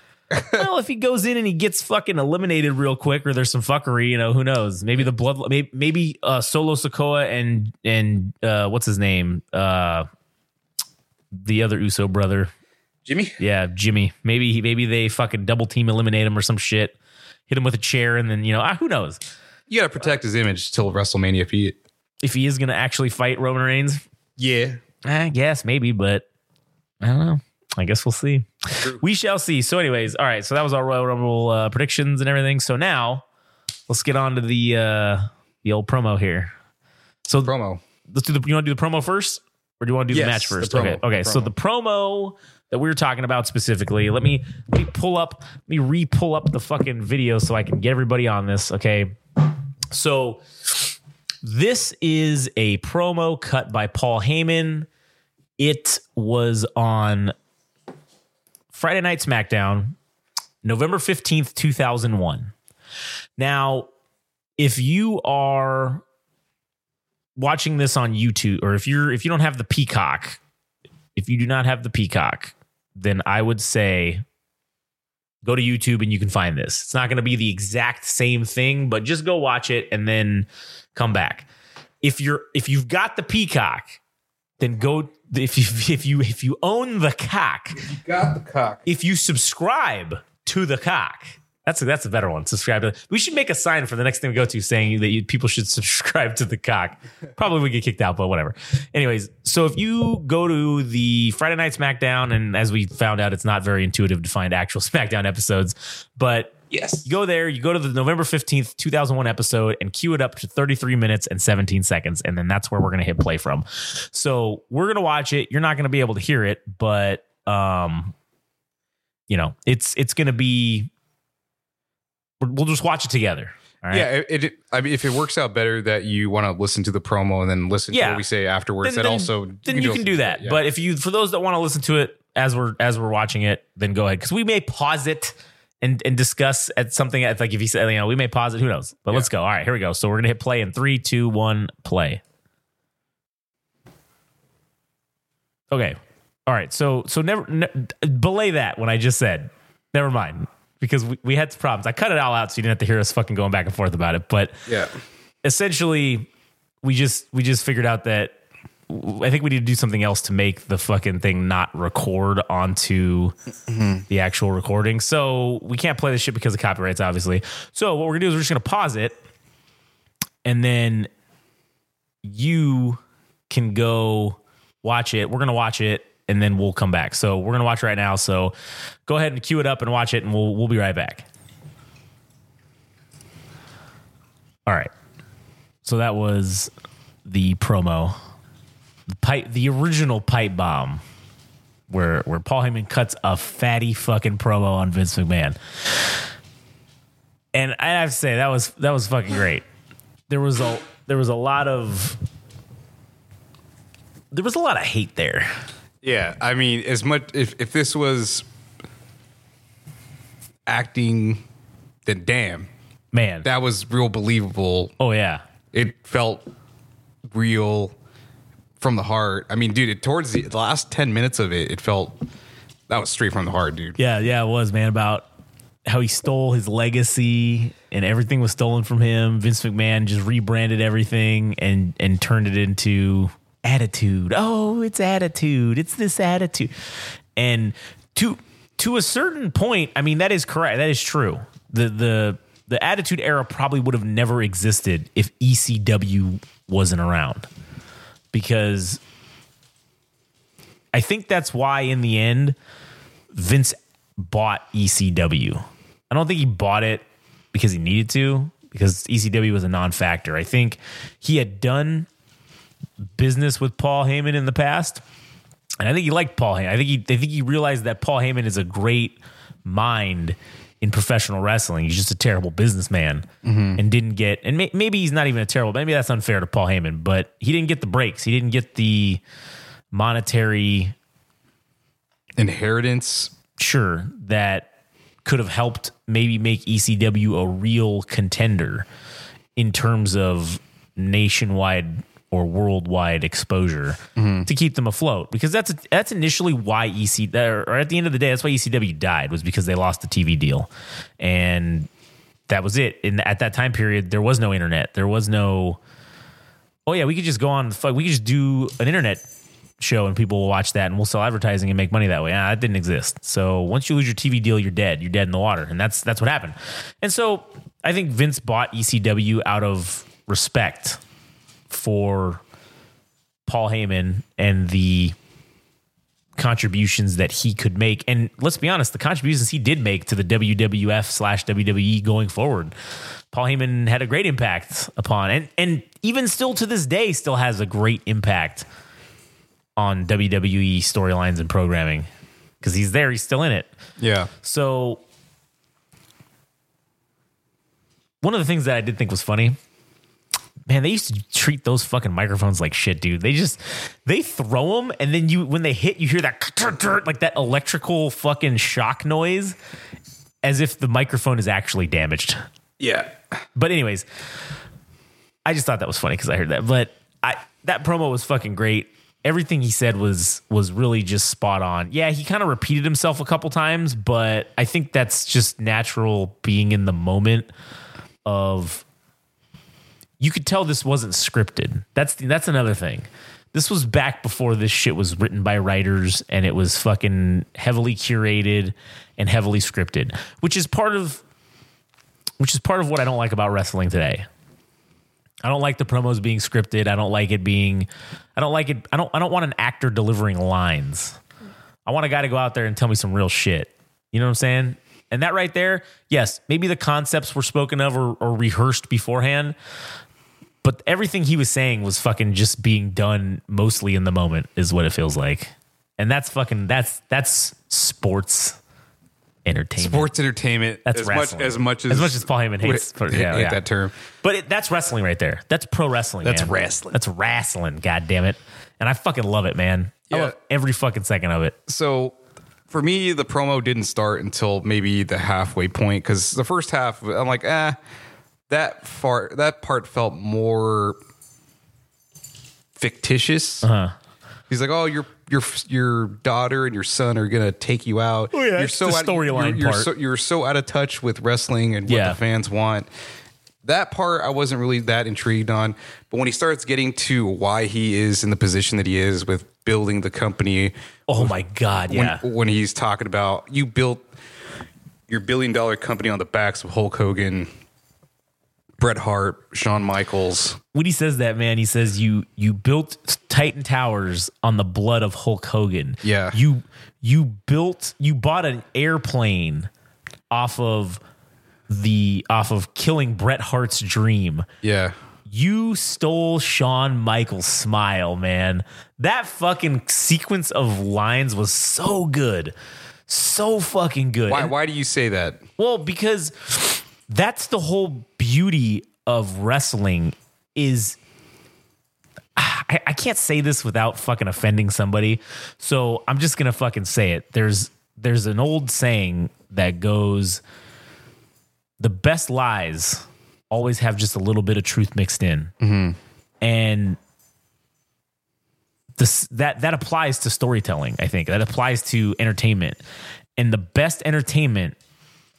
Well, if he goes in and he gets fucking eliminated real quick, or there's some fuckery, you know, who knows? Maybe the blood, maybe, maybe uh, Solo Sikoa and and uh, what's his name, uh, the other Uso brother, Jimmy. yeah, Jimmy. Maybe he, maybe they fucking double team eliminate him or some shit, hit him with a chair, and then you know, ah, who knows You got to protect his image till WrestleMania. If he, if he is gonna actually fight Roman Reigns? yeah, I guess maybe, but I don't know. I guess we'll see. We shall see. So, anyways, all right. So that was our Royal Rumble uh, predictions and everything. So now let's get on to the uh, the old promo here. So promo. let's do the. You want to do the promo first, or do you want to do Yes, the match first? promo, okay. Okay. the So the promo that we were talking about specifically. Let me let me pull up. Let me re pull up the fucking video so I can get everybody on this. Okay. So this is a promo cut by Paul Heyman. It was on Friday Night SmackDown, November 15th, 2001. Now, if you are watching this on YouTube or if you're if you don't have the Peacock, if you do not have the Peacock, then I would say go to YouTube and you can find this. It's not going to be the exact same thing, but just go watch it and then come back. If you're if you've got the Peacock, then go if you [LAUGHS] if you if you own the cock, You Got the cock. if you subscribe to the cock. That's a, that's a better one. Subscribe to. We should make a sign for the next thing we go to saying that you, people should [LAUGHS] subscribe to the cock. Probably we get kicked out, but whatever. Anyways, so if you go to the Friday Night SmackDown, and as we found out, it's not very intuitive to find actual [LAUGHS] SmackDown episodes, but Yes. you go there, you go to the November 15th, 2001 episode and cue it up to 33 minutes and 17 seconds. And then that's where we're going to hit play from. So we're going to watch it. You're not going to be able to hear it, but, um, you know, it's, it's going to be, we'll just watch it together. All right. Yeah, it, it. I mean, if it works out better that you want to listen to the promo and then listen to what we say afterwards, Then- that then- also then you can do that. Yeah. But if you, for those that want to listen to it as we're, as we're watching it, then go ahead. Cause we may pause it and, and discuss at something at like, if you said, you know, we may pause it, who knows, but let's go. All right, here we go. So we're going to hit play in three, two, one, play. Okay. All right. So, so never, ne- belay that when I just said, never mind because we, we had some problems. I cut it all out so you didn't have to hear us fucking going back and forth about it. But yeah, essentially we just we just figured out that I think we need to do something else to make the fucking thing not record onto the actual recording. So we can't play this shit because of copyrights, obviously. So what we're gonna do is we're just gonna pause it, and then you can go watch it. We're gonna watch it, and then we'll come back. So we're gonna watch right now. So go ahead and cue it up and watch it, and we'll we'll be right back. All right. So that was the promo, the pipe, the original pipe bomb, where where Paul Heyman cuts a fatty fucking promo on Vince McMahon, and I have to say that was that was fucking great. There was a there was a lot of there was a lot of hate there. yeah. I mean, as much if if this was acting, then damn, Man, that was real believable. oh yeah, It felt real from the heart. I mean, dude, it, towards the, the last ten minutes of it, it felt that was straight from the heart, dude. Yeah, yeah, it was, man, about how he stole his legacy and everything was stolen from him. Vince McMahon just rebranded everything and and turned it into attitude. Oh, it's attitude. It's this attitude. And to to a certain point, I mean, that is correct. That is true. The the the attitude era probably would have never existed if ECW wasn't around. Because I think that's why in the end Vince bought ECW. I don't think he bought it because he needed to, because ECW was a non factor. I think he had done business with Paul Heyman in the past. And I think he liked Paul Heyman. I think he I think he realized that Paul Heyman is a great mind in professional wrestling. He's just a terrible businessman mm-hmm. and didn't get and may, maybe he's not even a terrible maybe that's unfair to Paul Heyman, but he didn't get the breaks. He didn't get the monetary Inheritance. sure that could have helped maybe make ECW a real contender in terms of nationwide or worldwide exposure to keep them afloat because that's that's initially why EC or at the end of the day that's why ECW died was because they lost the TV deal and that was it and at that time period there was no internet there was no oh yeah we could just go on fuck we could just do an internet show and people will watch that and we'll sell advertising and make money that way. Ah, that didn't exist. So once you lose your TV deal, you're dead. You're dead in the water. And that's that's what happened. And so I think Vince bought ECW out of respect for Paul Heyman and the contributions that he could make. And let's be honest, the contributions he did make to the WWF slash WWE going forward. Paul Heyman had a great impact upon and and even still to this day still has a great impact on WWE storylines and programming because he's there, he's still in it. Yeah. So, one of the things that I did think was funny, man, they used to treat those fucking microphones like shit, dude. They just they throw them, and then you when they hit, you hear that like that electrical fucking shock noise, as if the microphone is actually damaged. Yeah. But anyways, I just thought that was funny because I heard that. But I that promo was fucking great. Everything he said was was really just spot on. Yeah, he kind of repeated himself a couple times, but I think that's just natural being in the moment of you could tell this wasn't scripted. That's that's another thing. this was back before this shit was written by writers and it was fucking heavily curated and heavily scripted, which is part of which is part of what I don't like about wrestling today. I don't like the promos being scripted. I don't like it being I don't like it I don't I don't want an actor delivering lines. I want a guy to go out there and tell me some real shit. You know what I'm saying? And that right there, yes, maybe the concepts were spoken of or, or rehearsed beforehand, but everything he was saying was fucking just being done mostly in the moment, is what it feels like. And that's fucking that's that's sports entertainment. Sports entertainment. That's as wrestling. much as much as as much as Paul Heyman hates. For, yeah, hate yeah. that term. But it, that's wrestling right there. That's pro wrestling. That's man. wrestling. That's wrestling. God damn it! And I fucking love it, man. I love every fucking second of it. so for me, the promo didn't start until maybe the halfway point because the first half, I'm like, eh, that far, that part felt more fictitious. Uh-huh. He's like, oh, your your your daughter and your son are gonna take you out. Oh, yeah, you're so storyline You're, you're so you're so out of touch with wrestling and what Yeah. the fans want. That part I wasn't really that intrigued on, but when he starts getting to why he is in the position that he is with building the company, Oh my god, when, yeah. when he's talking about you built your billion dollar company on the backs of Hulk Hogan, Bret Hart, Shawn Michaels. when he says that, man, he says you you built Titan Towers on the blood of Hulk Hogan. Yeah. You you built you bought an airplane off of the off of killing Bret Hart's dream. Yeah. You stole Shawn Michaels' smile, man. That fucking sequence of lines was so good. So fucking good. Why And- why do you say that? well, because that's the whole beauty of wrestling is I, I can't say this without fucking offending somebody. So I'm just gonna fucking say it. There's there's an old saying that goes the best lies always have just a little bit of truth mixed in. Mm-hmm. And this that that applies to storytelling, I think. That applies to entertainment. And the best entertainment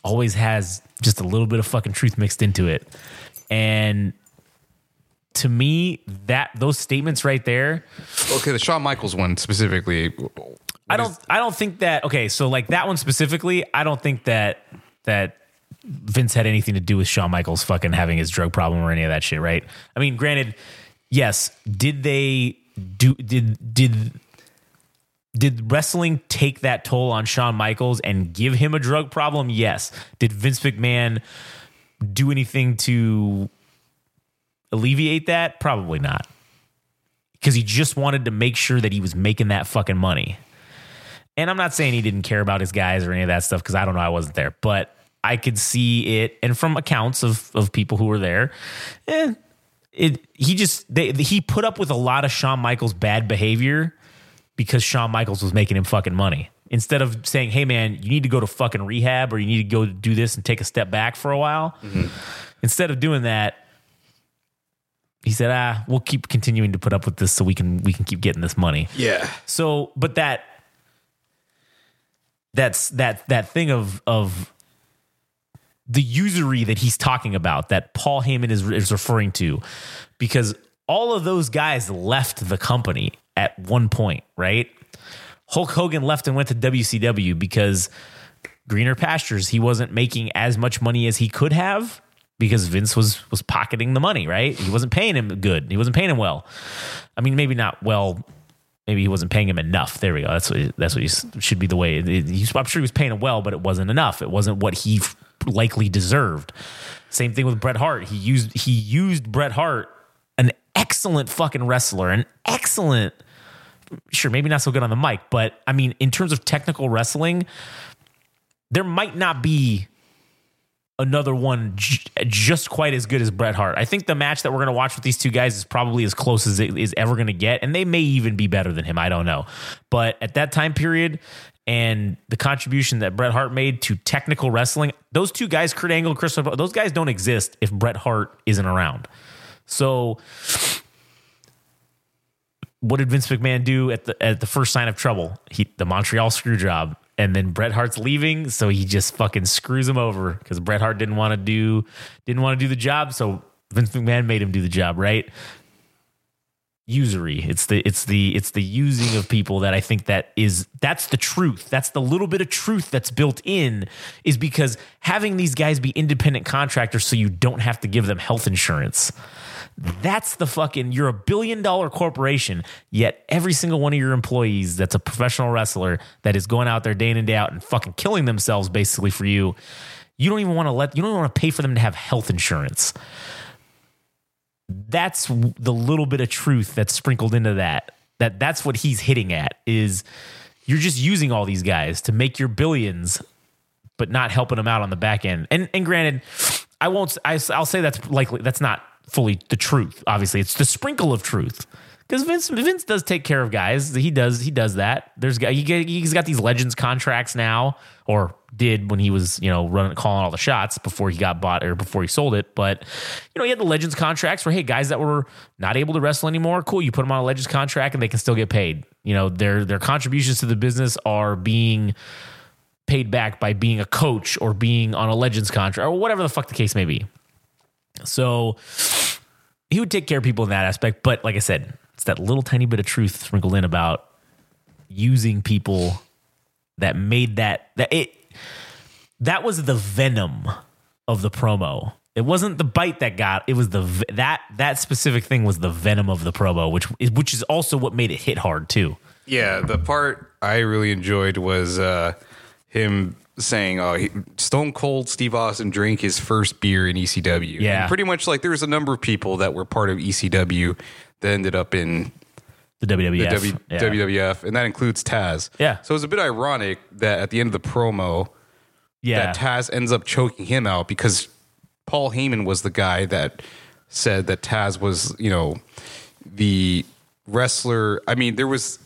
always has just a little bit of fucking truth mixed into it. And to me, that those statements right there, Okay, the Shawn Michaels one specifically. I don't I don't think that okay, so like that one specifically, I don't think that that Vince had anything to do with Shawn Michaels fucking having his drug problem or any of that shit, right? I mean, granted, yes, did they do did did did wrestling take that toll on Shawn Michaels and give him a drug problem? Yes. Did Vince McMahon do anything to alleviate that? Probably not. Because he just wanted to make sure that he was making that fucking money. And I'm not saying he didn't care about his guys or any of that stuff because I don't know, I wasn't there, but I could see it, and from accounts of of people who were there, eh, it he just they he put up with a lot of Shawn Michaels' bad behavior because Shawn Michaels was making him fucking money. Instead of saying, "Hey man, you need to go to fucking rehab or you need to go do this and take a step back for a while," instead of doing that, he said, "Ah, we'll keep continuing to put up with this so we can we can keep getting this money." Yeah. So, but that that's that that thing of of the usury that he's talking about that Paul Heyman is is referring to, because all of those guys left the company at one point, right? Hulk Hogan left and went to WCW because greener pastures. He wasn't making as much money as he could have because Vince was was pocketing the money, right? He wasn't paying him good. He wasn't paying him well. I mean, maybe not well. Maybe he wasn't paying him enough. There we go. That's what that's what he should be the way. I'm sure he was paying him well, but it wasn't enough. It wasn't what he likely deserved. Same thing with Bret Hart. He used he used Bret Hart, excellent fucking wrestler, an excellent sure, maybe not so good on the mic, but I mean, in terms of technical wrestling, there might not be another one j- just quite as good as Bret Hart. I think the match that we're going to watch with these two guys is probably as close as it is ever going to get, and they may even be better than him. I don't know. But at that time period, and the contribution that Bret Hart made to technical wrestling, those two guys, Kurt Angle, Chris, those guys don't exist if Bret Hart isn't around. So what did Vince McMahon do at the at the first sign of trouble? He the Montreal screw job. And then Bret Hart's leaving, so he just fucking screws him over because Bret Hart didn't want to do didn't want to do the job, so Vince McMahon made him do the job, right? usury. It's the it's the it's the using of people that I think that is that's the truth. That's the little bit of truth that's built in is because having these guys be independent contractors so you don't have to give them health insurance. That's the fucking you're a billion dollar corporation, yet every single one of your employees that's a professional wrestler that is going out there day in and day out and fucking killing themselves basically for you. You don't even want to let you don't want to pay for them to have health insurance that's the little bit of truth that's sprinkled into that that that's what he's hitting at is you're just using all these guys to make your billions but not helping them out on the back end and and granted i won't I, i'll say that's likely that's not fully the truth obviously it's the sprinkle of truth because Vince Vince does take care of guys. He does he does that. There's he, he's got these legends contracts now, or did when he was you know running calling all the shots before he got bought or before he sold it. But you know he had the legends contracts where hey guys that were not able to wrestle anymore, cool. You put them on a legends contract and they can still get paid. You know their their contributions to the business are being paid back by being a coach or being on a legends contract or whatever the fuck the case may be. So he would take care of people in that aspect. But like I said, it's that little tiny bit of truth sprinkled in about using people that made that that it that was the venom of the promo. It wasn't the bite that got. It was the that that specific thing was the venom of the promo, which is which is also what made it hit hard too. Yeah, the part I really enjoyed was uh, him saying, "Oh, he, Stone Cold Steve Austin drank his first beer in ECW." Yeah. And pretty much like there was a number of people that were part of ECW that ended up in The WWF, the w- yeah. WWF, and that includes Taz. Yeah. So it was a bit ironic that at the end of the promo, yeah, that Taz ends up choking him out because Paul Heyman was the guy that said that Taz was, you know, the wrestler. I mean, there was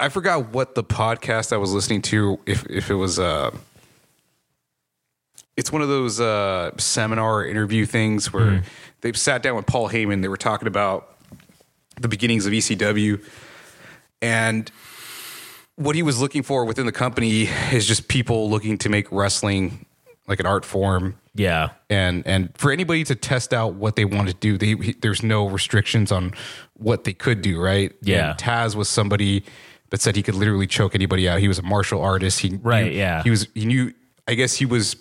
I forgot what the podcast I was listening to if if it was uh it's one of those uh seminar interview things where they've sat down with Paul Heyman, they were talking about the beginnings of ECW and what he was looking for within the company is just people looking to make wrestling like an art form. Yeah, and and for anybody to test out what they want to do they, he, there's no restrictions on what they could do right? Yeah. and taz was somebody that said he could literally choke anybody out he was a martial artist he Right, knew- yeah. he was he knew i guess he was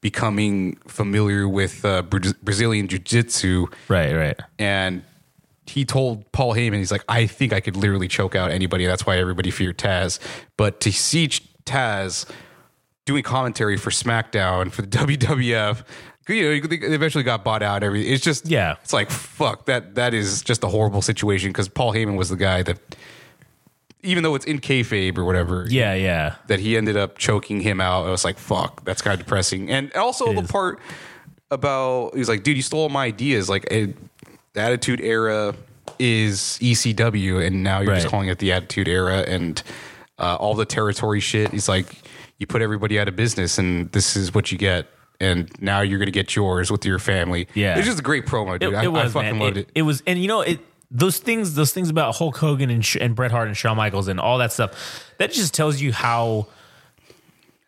becoming familiar with uh, Bra- brazilian jiu-jitsu right, right. and he told Paul Heyman, he's like, I think I could literally choke out anybody. That's why everybody feared Taz. But to see Taz doing commentary for SmackDown for the [LAUGHS] WWF, you know, they eventually got bought out. Everything. It's just, Yeah. it's like fuck that. That is just a horrible situation because Paul Heyman was the guy that, even though it's in kayfabe or whatever, Yeah, yeah, that he ended up choking him out. I was like, fuck, that's kind of depressing. And also the is. part about he's like, dude, you stole my ideas. Like, eh, the Attitude Era is ECW, and now you're just calling it the Attitude Era, and uh, all the territory shit. He's like, you put everybody out of business, and this is what you get. And now you're gonna get yours with your family. Yeah. it's just a great promo, it, dude. I, it was I fucking man. loved it. It was, and you know, it those things, those things about Hulk Hogan and, and Bret Hart and Shawn Michaels and all that stuff. That just tells you how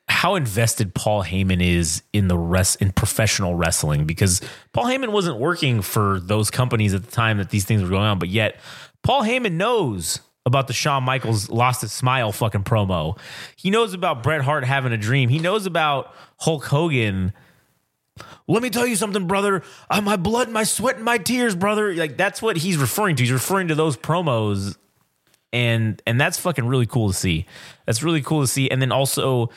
how invested Paul Heyman is in the rest in professional wrestling because Paul Heyman wasn't working for those companies at the time that these things were going on, but yet Paul Heyman knows about the Shawn Michaels lost his smile fucking promo. He knows about Bret Hart having a dream. He knows about Hulk Hogan let me tell you something, brother. Uh, my blood, my sweat, and my tears, brother. Like that's what he's referring to. He's referring to those promos, and and that's fucking really cool to see. That's really cool to see. And then also,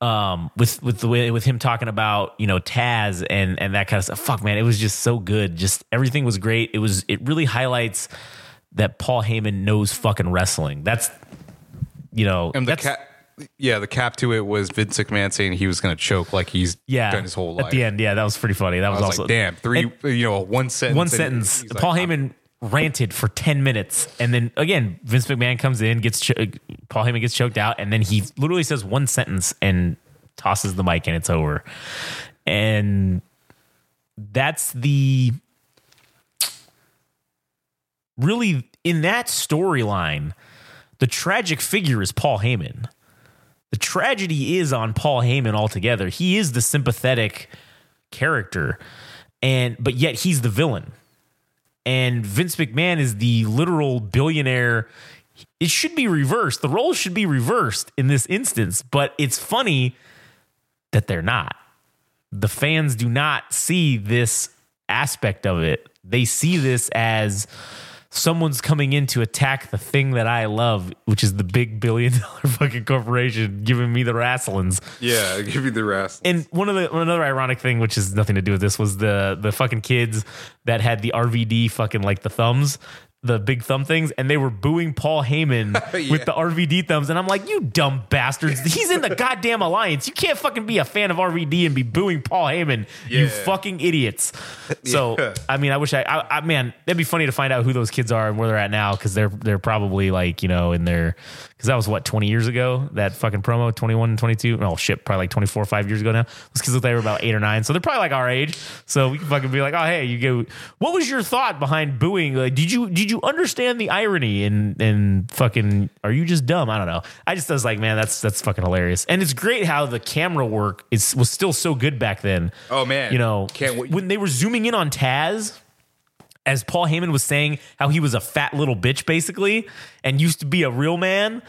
um, with with the way with him talking about you know Taz and and that kind of stuff. Fuck, man, it was just so good. Just everything was great. It was it really highlights that Paul Heyman knows fucking wrestling. That's you know And the cap, yeah, the cap to it was Vince McMahon saying he was gonna choke like he's yeah done his whole life. at the end. Yeah, that was pretty funny. That was, was also like, damn, three, you know, one sentence. one sentence. like, Paul I'm- Heyman ranted for 10 minutes. And then again, Vince McMahon comes in, gets cho- Paul Heyman gets choked out, and then he literally says one sentence and tosses the mic and it's over. And that's the really in that storyline, the tragic figure is Paul Heyman. The tragedy is on Paul Heyman altogether. He is the sympathetic character and but yet he's the villain and Vince McMahon is the literal billionaire. It should be reversed. The roles should be reversed in this instance, but it's funny that they're not. The fans do not see this aspect of it. They see this as someone's coming in to attack the thing that I love, which is the big billion [LAUGHS] dollar fucking corporation giving me the wrestlings. Yeah, [LAUGHS] give you the rest. And one of the another ironic thing, which has nothing to do with this, was the the fucking kids that had the RVD fucking like the thumbs, the big thumb things, and they were booing Paul Heyman [LAUGHS] with the RVD thumbs, and I'm like, you dumb bastards! He's in the goddamn alliance. You can't fucking be a fan of RVD and be booing Paul Heyman. You fucking idiots. [LAUGHS] So Yeah. I mean, I wish I, I, I man, that'd be funny to find out who those kids are and where they're at now because they're they're probably like you know in their because that was what 20 years ago? That fucking promo 21 and 22 oh shit probably like 24 5 years ago now. Those kids look they were about eight or nine so they're probably like our age. So we can fucking be like oh hey you go. What was your thought behind booing? Like did you did you understand the irony and and fucking are you just dumb? I don't know. I just was like man that's that's fucking hilarious. And it's great how the camera work is was still so good back then. Oh, man. you know Can't wait- when they were zooming in on Taz as Paul Heyman was saying how he was a fat little bitch basically and used to be a real man.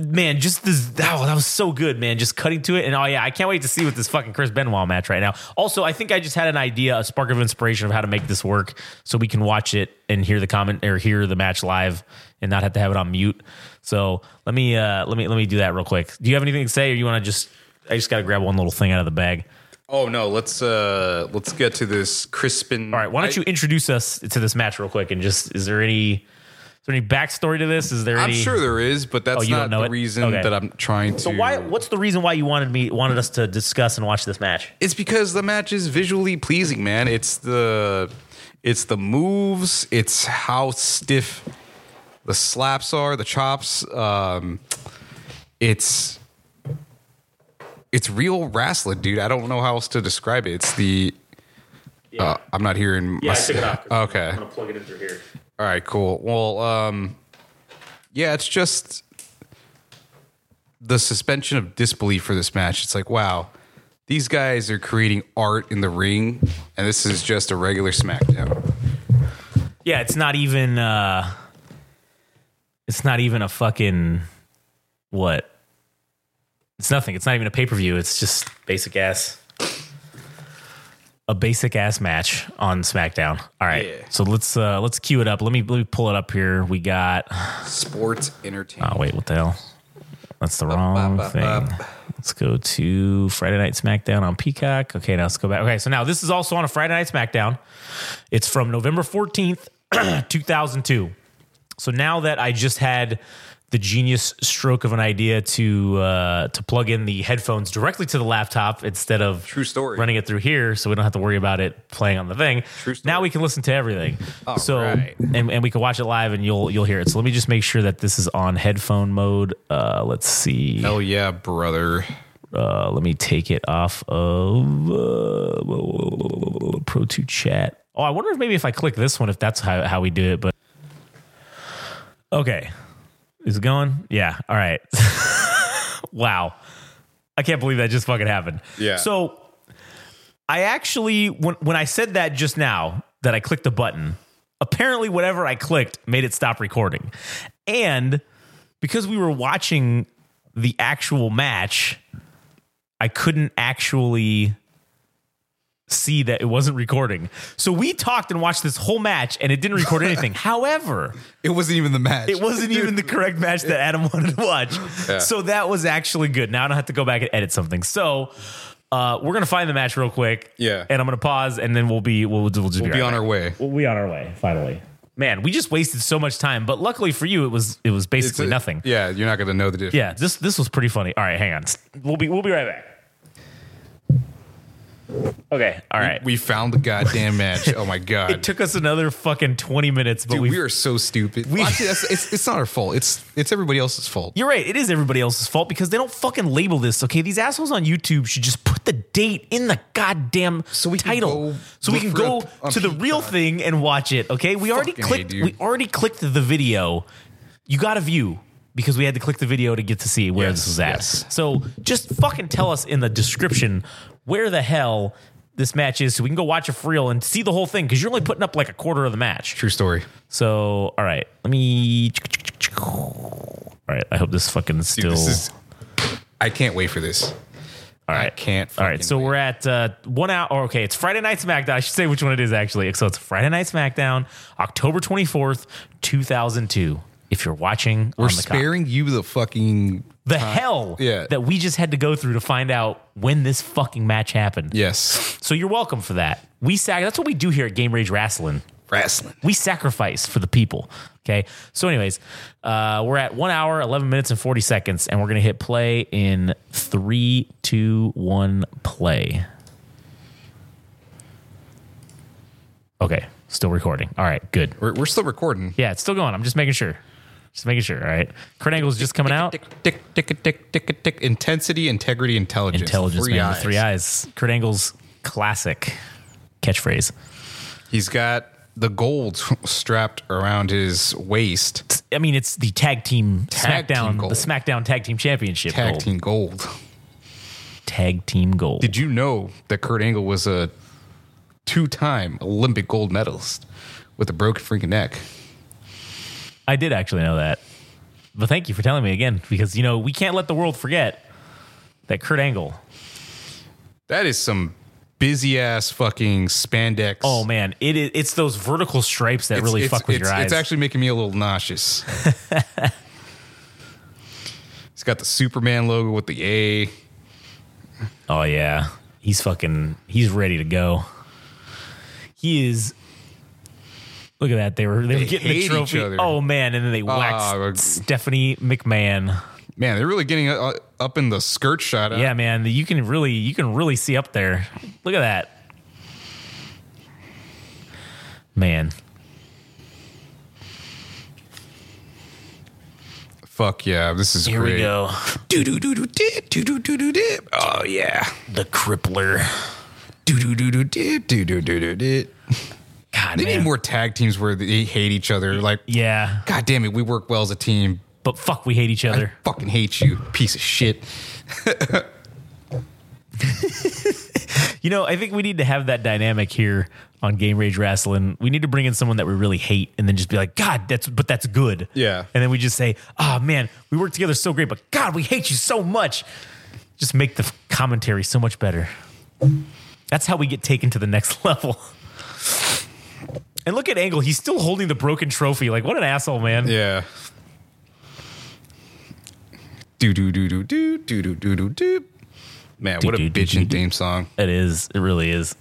Man, just this oh, that was so good, man. Just cutting to it. And oh yeah, I can't wait to see what this fucking Chris Benoit match right now. Also, I think I just had an idea, a spark of inspiration of how to make this work so we can watch it and hear the comment or hear the match live and not have to have it on mute. So let me uh let me let me do that real quick. Do you have anything to say or you want to just I just gotta grab one little thing out of the bag. Oh no, let's uh let's get to this Crispin. All right, why don't you introduce us to this match real quick and just is there any is there any backstory to this? Is there I'm any sure there is, but that's Oh, not the it? reason Okay. that I'm trying to. So why what's the reason why you wanted me wanted us to discuss and watch this match? It's because the match is visually pleasing, man. It's the it's the moves, it's how stiff the slaps are, the chops. Um, it's it's real wrestling, dude. I don't know how else to describe it. It's the uh, I'm not hearing. my- [LAUGHS] Okay. I'm gonna plug it in through here. All right, cool. Well, um, yeah, it's just the suspension of disbelief for this match. It's like, wow, these guys are creating art in the ring, and this is just a regular SmackDown. Yeah, it's not even uh it's not even a fucking what? It's nothing. It's not even a pay-per-view. It's just basic ass a basic ass match on SmackDown. All right. Yeah. So let's uh let's cue it up. Let me let me pull it up here. We got Sports entertainment. Oh wait, what the hell? That's the wrong thing. Let's go to Friday Night SmackDown on Peacock. Okay, now let's go back. Okay, so now this is also on a Friday Night SmackDown. It's from November 14th, [CLEARS THROAT] 2002. So now that I just had the genius stroke of an idea to uh, to plug in the headphones directly to the laptop instead of True story. running it through here, so we don't have to worry about it playing on the thing. True story. Now we can listen to everything. so right. and, and we can watch it live, and you'll you'll hear it. So let me just make sure that this is on headphone mode. Uh, let's see. Oh, Hell yeah, brother. Uh, let me take it off of uh, Pro 2 Chat. Oh, I wonder if maybe if I click this one, if that's how, how we do it. But okay, is it going? Yeah. All right. [LAUGHS] wow, I can't believe that just fucking happened. Yeah. So I actually when when I said that just now that I clicked the button, apparently whatever I clicked made it stop recording. And because we were watching the actual match, I couldn't actually see that it wasn't recording. So we talked and watched this whole match and it didn't record [LAUGHS] anything. However, It wasn't even the match. it wasn't even the correct match that Adam wanted to watch. So that was actually good. Now I don't have to go back and edit something. So uh, we're gonna find the match real quick. Yeah. and I'm gonna pause, and then we'll be we'll, we'll just We'll be, be right on back. our way. We'll be on our way finally. Man, we just wasted so much time, but luckily for you, it was it was basically a- nothing. Yeah, you're not going to know the difference. Yeah, this this was pretty funny. All right, hang on. We'll be we'll be right back. Okay, all right. We found the goddamn match. Oh my [LAUGHS] god. it took us another fucking 20 minutes, but Dude, we are so stupid. we- actually, that's, it's, it's not our fault. It's it's everybody else's fault. You're right. It is everybody else's fault because they don't fucking label this. Okay, these assholes on YouTube should just put the date in the goddamn So we can title, go so we can go to the real Peacock. thing and watch it. Okay, we already Fucking A, clicked. we already clicked the video. You got a view because we had to click the video to get to see where Yes, this was at. yes. So just fucking tell us in the description where the hell this match is so we can go watch it for real and see the whole thing because you're only putting up like a quarter of the match. True story. So, all right, let me. All right, I hope this fucking Dude, still. this is. I can't wait for this. all right, I can't. All right, so wait. we're at uh, one hour. Or okay, it's Friday Night SmackDown. I should say which one it is actually. So it's Friday Night SmackDown, October twenty fourth, two thousand two. If you're watching, We're on the cock. sparing you the fucking. the hell Yeah. that we just had to go through to find out when this fucking match happened. Yes. So you're welcome for that. We sac- That's what we do here at Game Rage Wrestling. Wrestling. We sacrifice for the people. Okay. So, anyways, uh, we're at one hour, 11 minutes, and 40 seconds, and we're going to hit play in three, two, one, play. Okay. Still recording. All right. Good. We're, we're still recording. Yeah, it's still going. I'm just making sure. Just making sure. All right. Kurt Angle's just coming out. Tick, tick, tick, tick, tick, tick. Intensity, integrity, intelligence. Intelligence, Three man. eyes. Three eyes. Kurt Angle's classic catchphrase. He's got the gold strapped around his waist. I mean, it's the tag team Tag team SmackDown, gold. the SmackDown Tag Team Championship Tag gold. team gold. Tag team gold. Did you know that Kurt Angle was a two-time Olympic gold medalist with a broken freaking neck? I did actually know that. But thank you for telling me again because, you know, we can't let the world forget that Kurt Angle. That is some busy ass fucking spandex. Oh, man. It is, it's those vertical stripes that It's- really it's, fuck with it's, your eyes. It's actually making me a little nauseous. [LAUGHS] He's got the Superman logo with the A. oh, yeah. He's fucking, he's ready to go. He is. Look at that. They were, they, were getting hate the each trophy. other. Oh, man. And then they waxed Ah, Stephanie McMahon. Man, they're really getting uh, up in the skirt shot. Yeah, man. You can really you can really see up there. Look at that. Man. Fuck yeah, this is Here great. we go. Do do do do dip, do do do do dip. Oh yeah. The crippler. Do do do do dip, do do do do dip. God They man. need more tag teams where they hate each other. Like, Yeah. god damn it, we work well as a team. But fuck we hate each other. Fucking hate you, piece of shit. [LAUGHS] You know, I think we need to have that dynamic here on Game Rage Wrestling. We need to bring in someone that we really hate and then just be like, God, that's but that's good. Yeah. And then we just say, Oh man, we work together so great, but God, we hate you so much. Just make the commentary so much better. That's how we get taken to the next [LAUGHS] level. And look at Angle, he's still holding the broken trophy. Like, what an asshole, man. Yeah. Do do do do do do do do do do. Man, what a Do, do, do, do, bitchin' theme song. It is. It really is.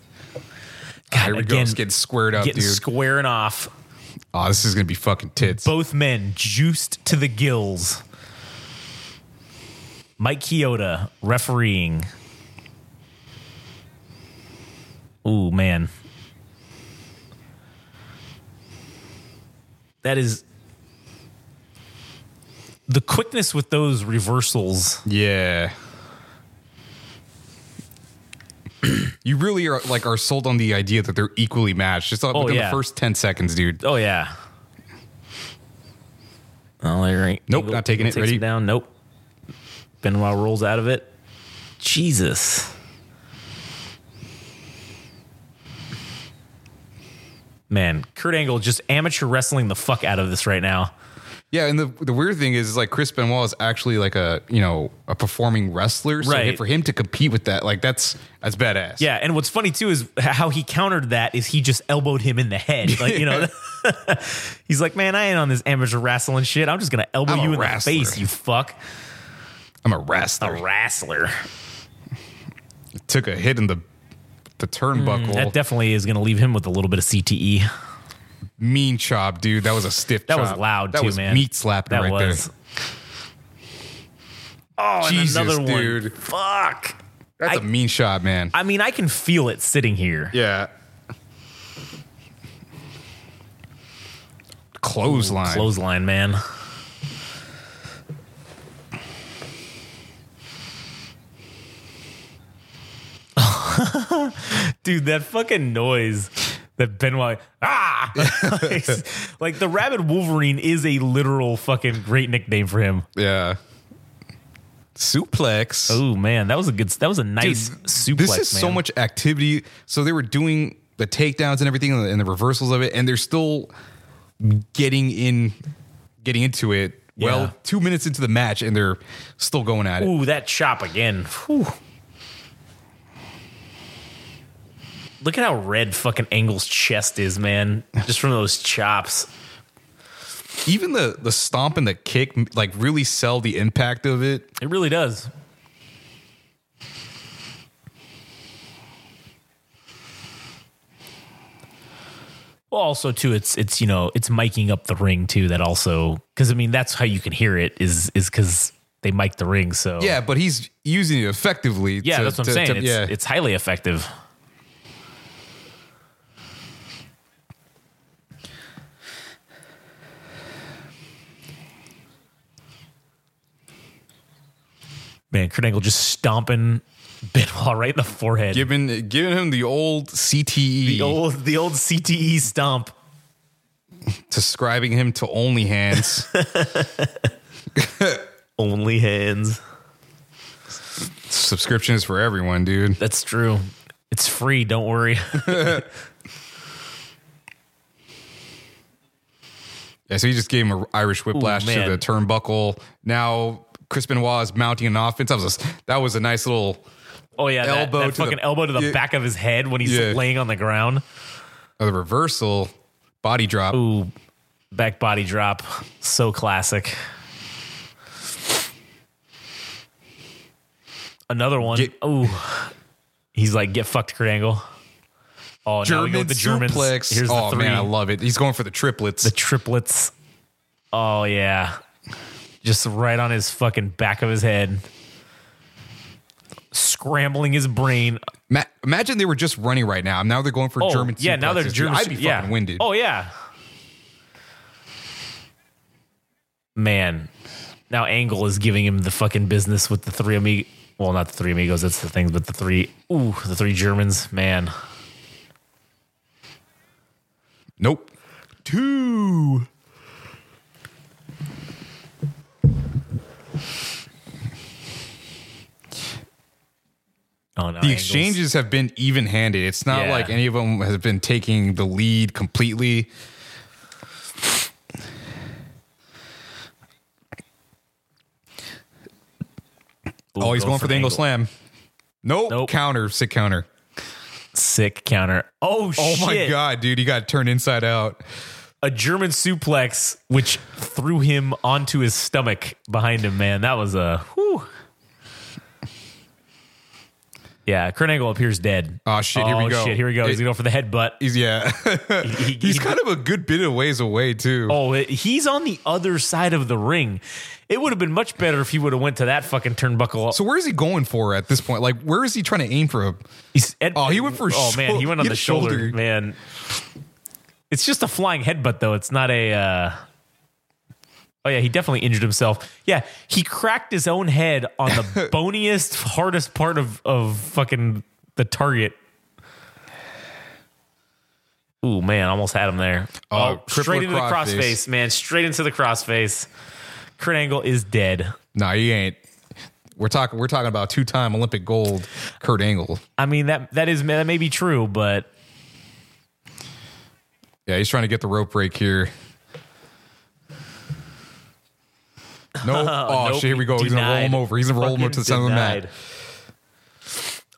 God, Here we go. again, It's getting squared up, getting dude. squaring off. oh, this is gonna be fucking tits. Both men juiced to the gills. Mike Chioda refereeing. Ooh, man. That is the quickness with those reversals. Yeah. you really are like are sold on the idea that they're equally matched. Just Oh, within yeah. the first ten seconds, dude. Oh yeah. Oh, there ain't. Nope, not taking it. takes Ready? down. Nope. Benoit rolls out of it. Jesus. Man, Kurt Angle just amateur wrestling the fuck out of this right now. Yeah, and the the weird thing is, is like Chris Benoit is actually like a you know a performing wrestler. So Right. for him to compete with that, like that's that's badass. Yeah, and what's funny too is how he countered that is he just elbowed him in the head. Like, you know, [LAUGHS] he's like, man, I ain't on this amateur wrestling shit. I'm just gonna elbow I'm you in wrestler." the face, you fuck. I'm a wrestler. A wrestler. wrestler. Took a hit in the the turnbuckle. Mm, That definitely is gonna leave him with a little bit of. CTE. mean chop, dude. That was a stiff. That was chop. loud that too, was man. Meat slapping That right was. there. Oh, Jesus, and another one. dude. Fuck. That's I- a mean shot, man. I mean, I can feel it sitting here. yeah. Clothesline. Clothesline, man. [LAUGHS] Dude, that fucking noise that Benoit ah [LAUGHS] like, [LAUGHS] like the Rabid Wolverine is a literal fucking great nickname for him. Yeah. suplex. Oh man, that was a good. That was a nice Dude, suplex. This is so much activity. So they were doing the takedowns and everything and the, and the reversals of it, and they're still getting in, getting into it. Well, two minutes into the match, and they're still going at it. Ooh, that chop again. Whew. Look at how red fucking Angle's chest is, man. Just from those chops. Even the the stomp and the kick, like, really sell the impact of it. It really does. Well, also too, it's it's you know it's miking up the ring too. That also because I mean that's how you can hear it is is because they mic the ring. So Yeah, but he's using it effectively. yeah, to- that's what I'm to- saying. to- it's, yeah, it's highly effective. Man, Kurt Angle just stomping Benoit right in the forehead. giving giving him the old CTE, the old the old CTE stomp. describing him to only hands. [LAUGHS] Only hands. Subscription is for everyone, dude. That's true. It's free. Don't worry. [LAUGHS] Yeah, so he just gave him an Irish whiplash to the turnbuckle. Now Chris Benoit is mounting an offense. That was a, that was a nice little Oh yeah, that, Elbow that the- fucking elbow to the yeah. back of his head when he's Yeah. laying on the ground. uh, the reversal body drop. Ooh, back body drop. So classic. Another one. Ooh, he's like get fucked, Kurt Angle. Oh, now we go German with the Germans. suplex. Here's oh the three. man, I love it. He's going for the triplets. the triplets. Oh yeah, just right on his fucking back of his head, scrambling his brain. Ma- imagine they were just running right now. Now they're going for Oh German. yeah, now they're suplexes. German. I'd be yeah. fucking winded. Oh yeah, man. Now Angle is giving him the fucking business with the three amigos. Well, not the three amigos. That's the things, but the three. Ooh, the three Germans. Man, Nope. Two. No. The Angle's- exchanges have been even handed. It's not Yeah. like any of them has been taking the lead completely. Ooh, oh, he's going for the angle Angle. slam. Nope. Nope. Counter, sick counter. Sick counter. Oh Oh shit! my god, dude, he got turned inside out. a German suplex which threw him onto his stomach behind him, man. That was a whew. Yeah, Kurt Angle appears dead. Oh, shit, here we Oh, go. Shit, here we go. He's gonna for the headbutt. He's yeah. [LAUGHS] He- he- he's he- kind of a good bit of ways away too. Oh, it- he's on the other side of the ring. It would have been much better if he would have went to that fucking turnbuckle. So where is he going for at this point? Like, where is he trying to aim for? A, He's, Ed- Oh, he went for Oh man, he went on he the shoulder, shoulder. man. It's just a flying headbutt though. It's not a. Uh, oh yeah, he definitely injured himself. Yeah, he cracked his own head on the [LAUGHS] boniest, hardest part of of fucking the target. Ooh man, almost had him there. Oh, oh straight crippler into the crossface. man. Straight into the crossface. Kurt Angle is dead. nah, he ain't. We're talking. We're talking about two-time Olympic gold Kurt Angle. I mean that that is that may be true, but Yeah, he's trying to get the rope break here. Nope. [LAUGHS] Oh, Nope, shit, here we go. He's gonna roll him over. He's gonna roll him up to the center of the mat.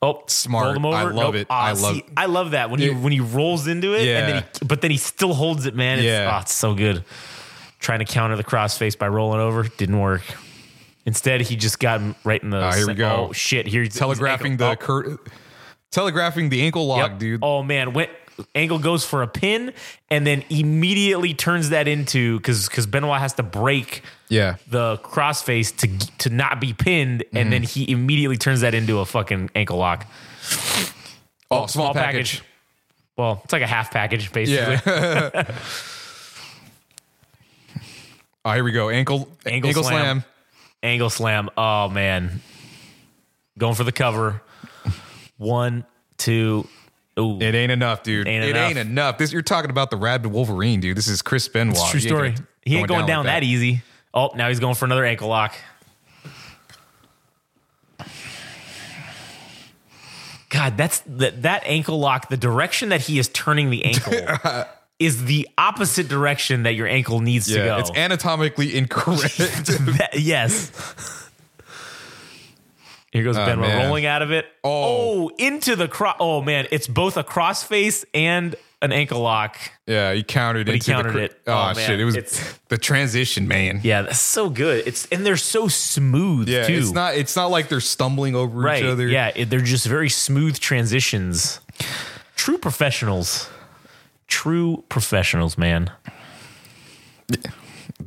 Oh, Smart. him over. I love it. I love- see, I love that when he when he rolls into it, and then Yeah. he, but then he still holds it, man. It's, Yeah. oh, it's so good. Trying to counter the crossface by rolling over didn't work. Instead, he just got him right in the. Ah, here we go. Oh shit! Here he's Telegraphing the Kurt. Telegraphing the ankle oh, lock, yep. dude. Oh man, when Angle goes for a pin, and then immediately turns that into because because Benoit has to break Yeah. the crossface to to not be pinned, and mm-hmm. then he immediately turns that into a fucking ankle lock. Oh, small, package. Well, it's like a half package, basically. Yeah. [LAUGHS] oh, here we go. Ankle Ankle ankle, slam. slam. Angle slam. Oh man, going for the cover. One, two. Ooh. It ain't enough, dude. Ain't it enough. ain't enough. This you're talking about the rabid Wolverine, dude. This is Chris Benoit. It's true story. he ain't going, going down, down like that. that. easy. Oh, now he's going for another ankle lock. God, that's that that ankle lock. The direction that he is turning the ankle [LAUGHS] is the opposite direction that your ankle needs yeah, to go. It's anatomically [LAUGHS] incorrect. [LAUGHS] yes. Here goes oh, Benoit man. rolling out of it. Oh. Oh, into the cross. Oh man, it's both a crossface and an ankle lock. yeah, he countered he into the countered cr- it. Oh, Oh, shit! It was It's- the transition, man. Yeah, that's so good. It's and they're so smooth Yeah, too. it's not. It's not like they're stumbling over right. each other. Yeah, it- they're just very smooth transitions. True professionals. True professionals, man.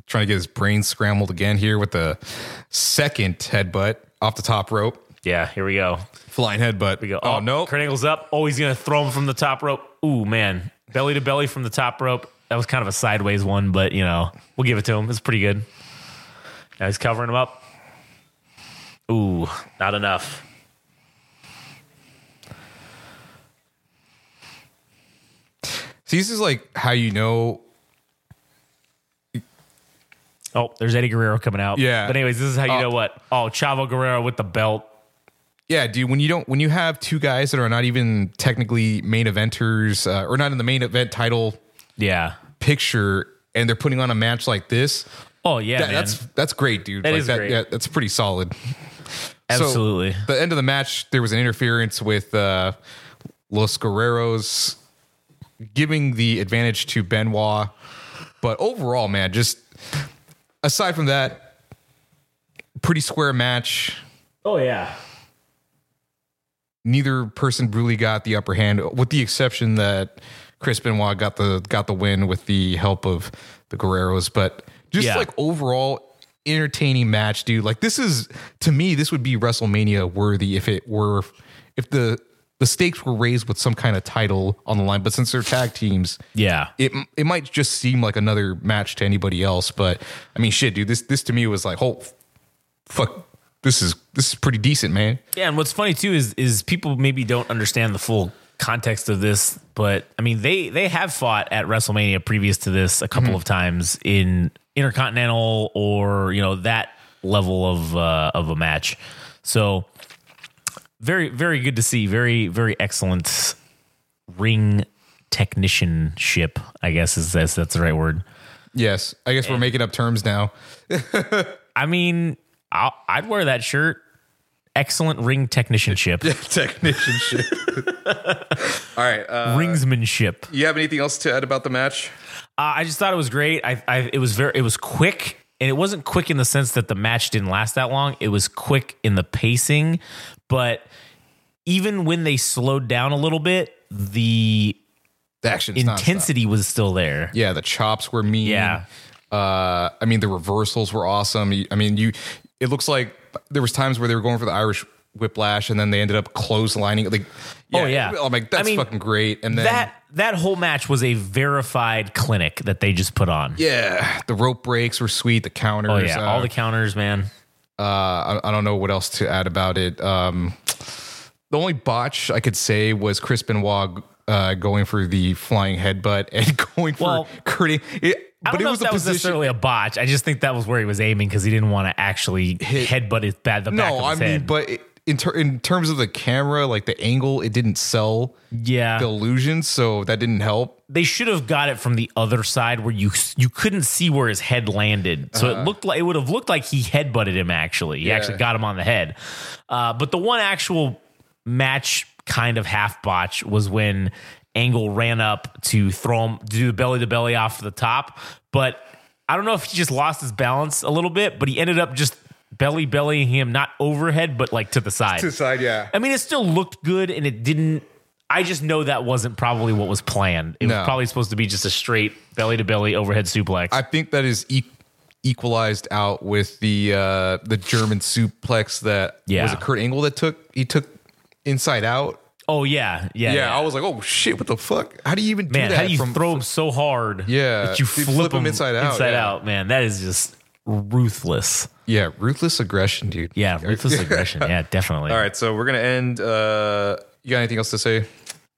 trying to get his brain scrambled again here with the second headbutt off the top rope. Yeah, here we go. Flying headbutt. We go. Oh, oh, no. Kurt Angle's up. Oh, he's gonna throw him from the top rope. Ooh, man, belly to belly from the top rope. That was kind of a sideways one, but you know, we'll give it to him. It's pretty good. Now he's covering him up. Ooh, not enough. See, this is like how you know. Oh, there's Eddie Guerrero coming out. Yeah. But anyways, this is how you Oh. know what. Oh, Chavo Guerrero with the belt. Yeah, dude. When you don't, when you have two guys that are not even technically main eventers uh, or not in the main event title Yeah. picture, and they're putting on a match like this, Oh yeah, that- that's that's great, dude. That like is that, great. Yeah, that's pretty solid. Absolutely. So, the end of the match, there was an interference with uh, Los Guerreros giving the advantage to Benoit. But overall, man, just aside from that, pretty square match. oh yeah. Neither person really got the upper hand, with the exception that Chris Benoit got the got the win with the help of the Guerreros. But just Yeah. like overall entertaining match, dude. Like this is to me, this would be WrestleMania worthy if it were if the the stakes were raised with some kind of title on the line. But since they're tag teams, Yeah. it it might just seem like another match to anybody else. But I mean, shit, dude. This this to me was like, oh, fuck. This is this is pretty decent, man. Yeah, and what's funny too is is people maybe don't understand the full context of this, but I mean they they have fought at WrestleMania previous to this a couple of times in Intercontinental or you know that level of uh, of a match. So very very good to see. Very very excellent ring technicianship. I guess is that's that's the right word. Yes, I guess we're making up terms now. [LAUGHS] I mean, I'll, I'd wear that shirt. Excellent ring technicianship, [LAUGHS] Technicianship. [LAUGHS] All right. Uh, ringsmanship. you have anything else to add about the match? Uh, I just thought it was great. I, I it was very it was quick and it wasn't quick in the sense that the match didn't last that long. It was quick in the pacing, but even when they slowed down a little bit, the The nonstop. intensity was still there. Yeah, the chops were mean. Yeah. Uh, I mean, the reversals were awesome. I mean, you. It looks like there was times where they were going for the Irish whiplash, and then they ended up clotheslining. Like, Oh, yeah. I'm like, that's I mean, fucking great. And then that that whole match was a verified clinic that they just put on. yeah, the rope breaks were sweet. The counters. Oh yeah, uh, all the counters, man. Uh, I, I don't know what else to add about it. Um, the only botch I could say was Chris Benoit uh, going for the flying headbutt and [LAUGHS] going for Well. It, I but don't it know was if a that was necessarily a botch. I just think that was where he was aiming because he didn't want to actually Hit- headbutt his bad the back No, of I his mean, head. but it, in ter- in terms of the camera, like the angle, it didn't sell yeah, the illusion, so that didn't help. they should have got it from the other side where you you couldn't see where his head landed. So it looked like it would have looked like he headbutted him. Actually, he actually got him on the head. Uh, but the one actual match kind of half botch was when Angle ran up to throw him do the belly to belly off the top. But I don't know if he just lost his balance a little bit, but he ended up just belly bellying him not overhead, but like to the side. To the side, yeah. I mean, it still looked good, and it didn't. I just know that wasn't probably what was planned. It No. was probably supposed to be just a straight belly to belly overhead suplex. I think that is e- equalized out with the uh, the German suplex that Yeah. was it Kurt Angle that took he took inside out. oh yeah, yeah, Yeah, I was like, oh shit, what the fuck? How do you even man. do that? How do you from- throw him so hard? Yeah, that you you flip, flip 'em him inside out, Inside yeah. out, man. That is just ruthless. Yeah, ruthless aggression, dude. Yeah, ruthless [LAUGHS] aggression. Yeah, definitely. All right. So we're going to end. Uh, You got anything else to say?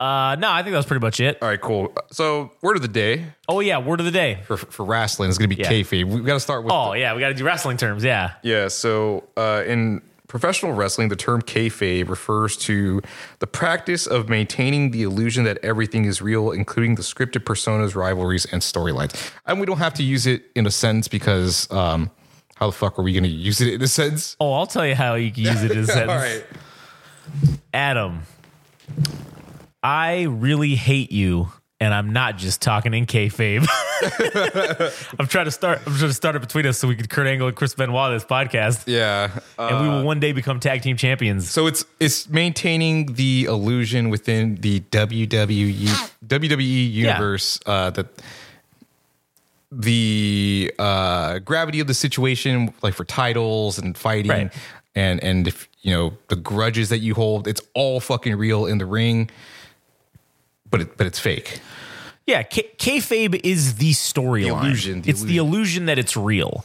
Uh, no, I think that was pretty much it. All right, cool. So, word of the day Oh yeah, word of the day. for for wrestling is going to be Yeah. kayfabe. We got to start with Oh yeah, we got to do wrestling terms. Yeah. yeah. So uh, in professional wrestling, the term kayfabe refers to the practice of maintaining the illusion that everything is real, including the scripted personas, rivalries, and storylines. And we don't have to use it in a sentence because um, how the fuck are we going to use it in a sentence? Oh, I'll tell you how you can use it in a [LAUGHS] sentence. All right. Adam, I really hate you, and I'm not just talking in kayfabe. [LAUGHS] I'm trying to start. I'm trying to start it between us so we can Kurt Angle and Chris Benoit this podcast, Yeah. and we will one day become tag team champions. So it's it's maintaining the illusion within the WWE WWE universe uh, that the uh, gravity of the situation, like for titles and fighting, Right. and and if you know the grudges that you hold, it's all fucking real in the ring, but it, but it's fake. Yeah, K- kayfabe is the storyline. The illusion, the it's the illusion that it's real,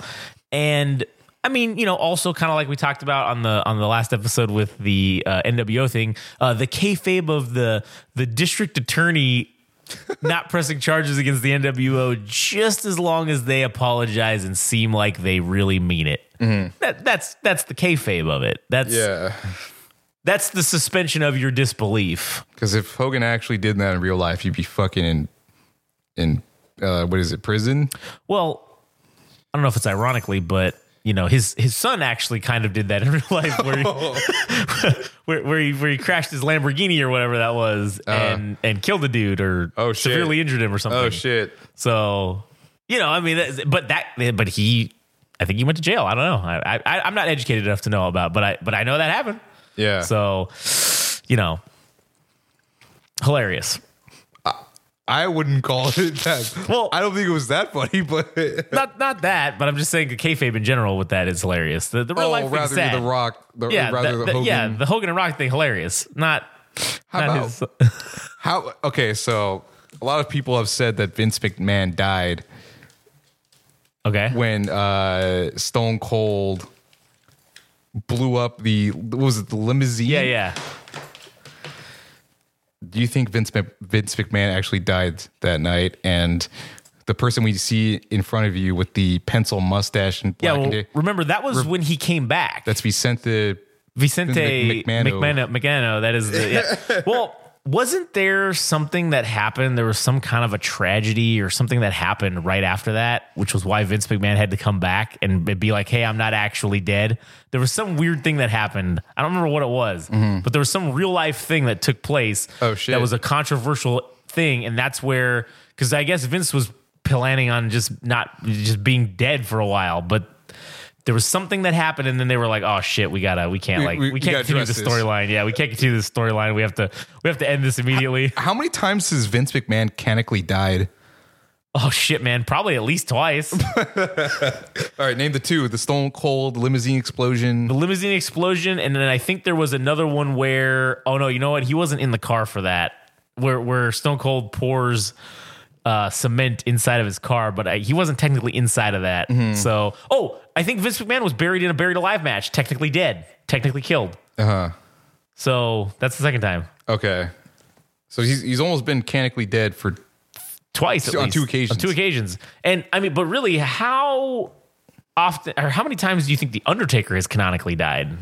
and I mean, you know, also kind of like we talked about on the on the last episode with the uh, NWO thing, uh, the kayfabe of the the district attorney [LAUGHS] not pressing charges against the NWO just as long as they apologize and seem like they really mean it. That that's that's the kayfabe of it. That's Yeah, [LAUGHS] that's the suspension of your disbelief. because if Hogan actually did that in real life, you'd be fucking in in uh, what is it prison? Well, I don't know if it's ironically, but you know, his his son actually kind of did that in [LAUGHS] real life, where he, [LAUGHS] [LAUGHS] where, where he where he crashed his Lamborghini or whatever that was, and and killed the dude or Oh, shit. severely injured him or something. Oh shit! So you know, I mean, but that but he, I think he went to jail. I don't know. I, I I'm not educated enough to know about, but I but I know that happened. Yeah. So you know, hilarious. I wouldn't call it [LAUGHS] that. Well- I don't think it was that funny, [LAUGHS] but Not not that, but I'm just saying the kayfabe in general with that is hilarious. The, the real oh, life rather the Rock, the, yeah, rather the, the, the- Hogan. yeah, the Hogan and Rock thing hilarious. Not, How not about his. [LAUGHS] how? Okay, so a lot of people have said that Vince McMahon died Okay, when uh, Stone Cold blew up the what was it the limousine? yeah, yeah. Do you think Vince Vince McMahon actually died that night? And the person we see in front of you with the pencil mustache and Yeah, black well, and remember that was when he came back. that's Vicente. Vicente Mc- McMahon. McMahon. McMahon. That is the. Yeah. [LAUGHS] well, wasn't there something that happened? There was some kind of a tragedy or something that happened right after that, which was why Vince McMahon had to come back and be like, "Hey, I'm not actually dead." There was some weird thing that happened. I don't remember what it was, but there was some real life thing that took place. Mm-hmm. Oh, shit. That was a controversial thing, and that's where because I guess Vince was planning on just not just being dead for a while, but there was something that happened, and then they were like, "Oh shit, we gotta, we can't We- like, we- we, can't continue the storyline. Yeah, we can't continue the storyline. We have to, we have to end this immediately." How many times has Vince McMahon canically died? oh shit, man, probably at least twice. [LAUGHS] All right, name the two: the Stone Cold limousine explosion. the limousine explosion, and then I think there was another one where, oh no, you know what? He wasn't in the car for that. Where where Stone Cold pours. Uh, cement inside of his car, but uh, he wasn't technically inside of that. Mm-hmm. So, oh, I think Vince McMahon was buried in a buried alive match, technically dead, technically killed. Uh huh. So that's the second time. Okay. So he's he's almost been canically dead for twice at On least. two occasions. On two occasions. And I mean, but really, how often or how many times do you think the Undertaker has canonically died?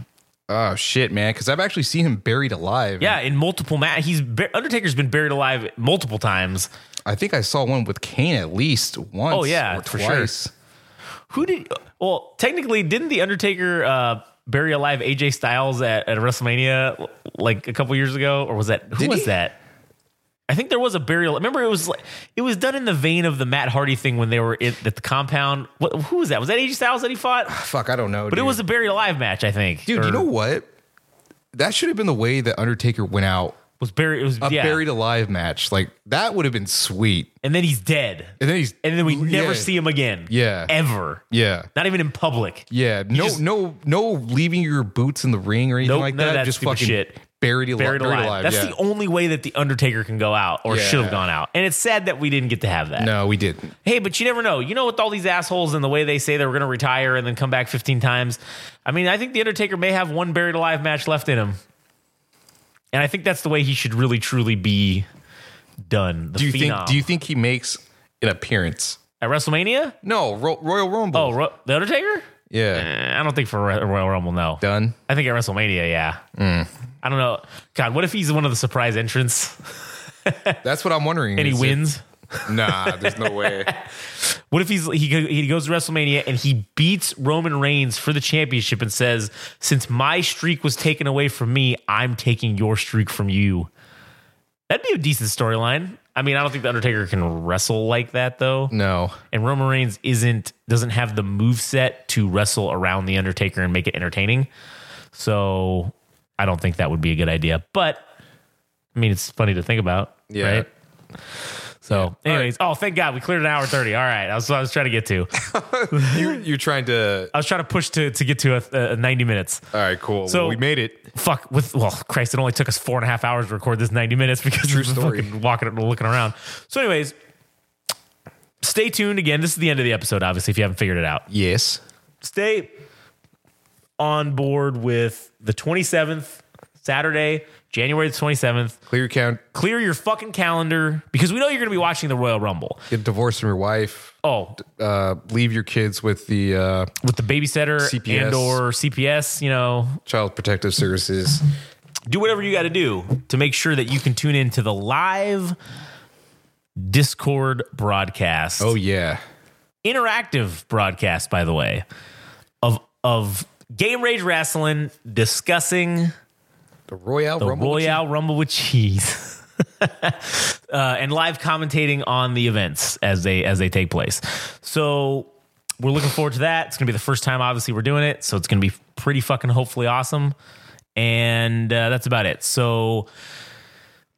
oh shit, man. Because I've actually seen him buried alive. Yeah, in multiple ma He's Undertaker's been buried alive multiple times. I think I saw one with Kane at least once. Oh, yeah, or for sure. Who did? Well, technically, didn't the Undertaker uh, bury alive AJ Styles at, at WrestleMania like a couple years ago, or was that who Did was he? that? I think there was a burial. Remember, it was like it was done in the vein of the Matt Hardy thing when they were in, at the compound. What, who was that? Was that AJ Styles that he fought? Fuck, I don't know. But it was a buried alive match, I think. dude. Or you know what? That should have been the way that Undertaker went out. Was buried. It was A yeah. buried alive match. Like that would have been sweet. and then he's dead, And then he's and then we never Yeah. see him again. Yeah. ever. Yeah. Not even in public. Yeah. No, just- no, no leaving your boots in the ring or anything Nope, like that. that Just fucking shit. buried, ali- Buried, alive. That's yeah. the only way that the Undertaker can go out, or should have gone out. And it's sad that we didn't get to have that. No, we didn't. Hey, but you never know. You know, with all these assholes and the way they say they were going to retire and then come back 15 times. I mean, I think the Undertaker may have one buried alive match left in him. And I think that's the way he should really, truly be done. The Do you phenom. think? Do you think he makes an appearance? at WrestleMania? No, Ro- Royal Rumble. Oh, Ro- the Undertaker? Yeah. Eh, I don't think for Ro- Royal Rumble, no. Done. I think at WrestleMania, yeah. I don't know. God, what if he's one of the surprise entrants That's what I'm wondering. [LAUGHS] and he wins? Nah, there's no way. [LAUGHS] What if he's he he goes to WrestleMania and he beats Roman Reigns for the championship and says, "Since my streak was taken away from me, I'm taking your streak from you." That'd be a decent storyline. I mean, I don't think the Undertaker can wrestle like that though. No. And Roman Reigns isn't doesn't have the move set to wrestle around the Undertaker and make it entertaining. So I don't think that would be a good idea. But I mean, it's funny to think about, Yeah. right? So, anyways, oh, thank God we cleared an hour thirty. All right, that's what I was trying to get to. [LAUGHS] [LAUGHS] You're, you're trying to. I was trying to push to to get to a, a ninety minutes. All right, cool. So- well, we made it. Fuck with well, Christ, it only took us four and a half hours to record this ninety minutes because True story. fucking walking and looking around. So, anyways, stay tuned. Again, this is the end of the episode. Obviously, if you haven't figured it out. Yes. stay on board with the 27th, Saturday, January the 27th. Clear your count. Clear your fucking calendar because we know you're going to be watching the Royal Rumble. Get divorced from your wife. Oh, Uh, leave your kids with the uh, with the babysitter CPS. and or CPS, you know, Child Protective Services. do whatever you got to do to make sure that you can tune in to the live Discord broadcast. Oh yeah. interactive broadcast, by the way, of of Game Rage Wrasslin discussing The Royale the Rumble. Royale Rumble with cheese. [LAUGHS] uh, and live commentating on the events as they as they take place. So we're looking forward to that. It's gonna be the first time, obviously, we're doing it, so it's gonna be pretty fucking hopefully awesome. And uh, that's about it. So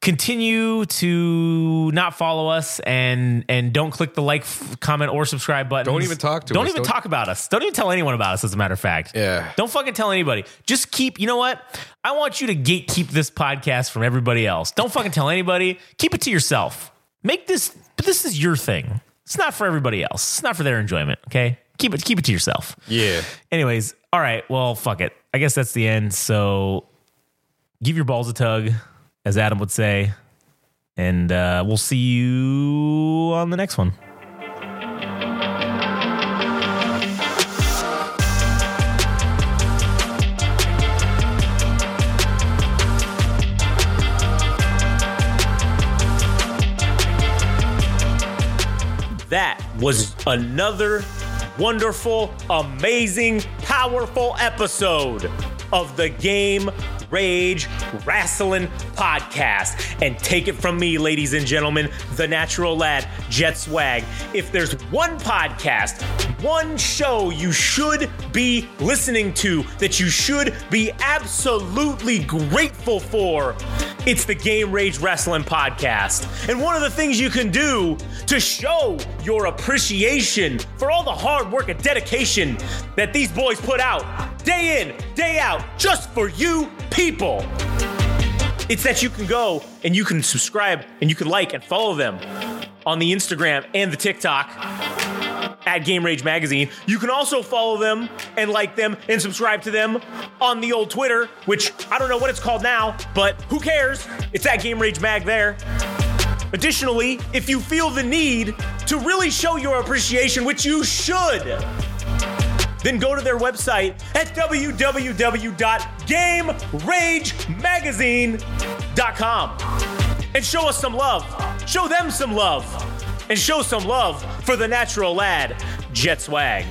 continue to not follow us and and don't click the like, comment, or subscribe button. Don't even talk to us. Don't us. even Don't- talk about us. Don't even tell anyone about us. As a matter of fact, Yeah. don't fucking tell anybody. Just keep, you know what? I want you to gatekeep this podcast from everybody else. Don't fucking tell anybody. Keep it to yourself. Make this, but this is your thing. It's not for everybody else. It's not for their enjoyment. Okay. Keep it, keep it to yourself. Yeah. Anyways, all right. Well, fuck it. I guess that's the end. So give your balls a tug, as Adam would say. And uh, we'll see you on the next one. That was another wonderful, amazing, powerful episode of the Game Rage Wrasslin Podcast. And take it from me, ladies and gentlemen, the natural lad, Jet Swag. If there's one podcast, one show you should be listening to that you should be absolutely grateful for, it's the Game Rage Wrasslin Podcast. And one of the things you can do to show your appreciation for all the hard work and dedication that these boys put out day in, day out, just for you people. It's that you can go and you can subscribe and you can like and follow them on the Instagram and the TikTok at Game Rage Magazine. You can also follow them and like them and subscribe to them on the old Twitter, which I don't know what it's called now, but who cares? It's at Game Rage Mag there. Additionally, if you feel the need to really show your appreciation, which you should, then go to their website at www.gameragemagazine.com and show us some love. Show them some love. And show some love for the natural lad, Jet Swag.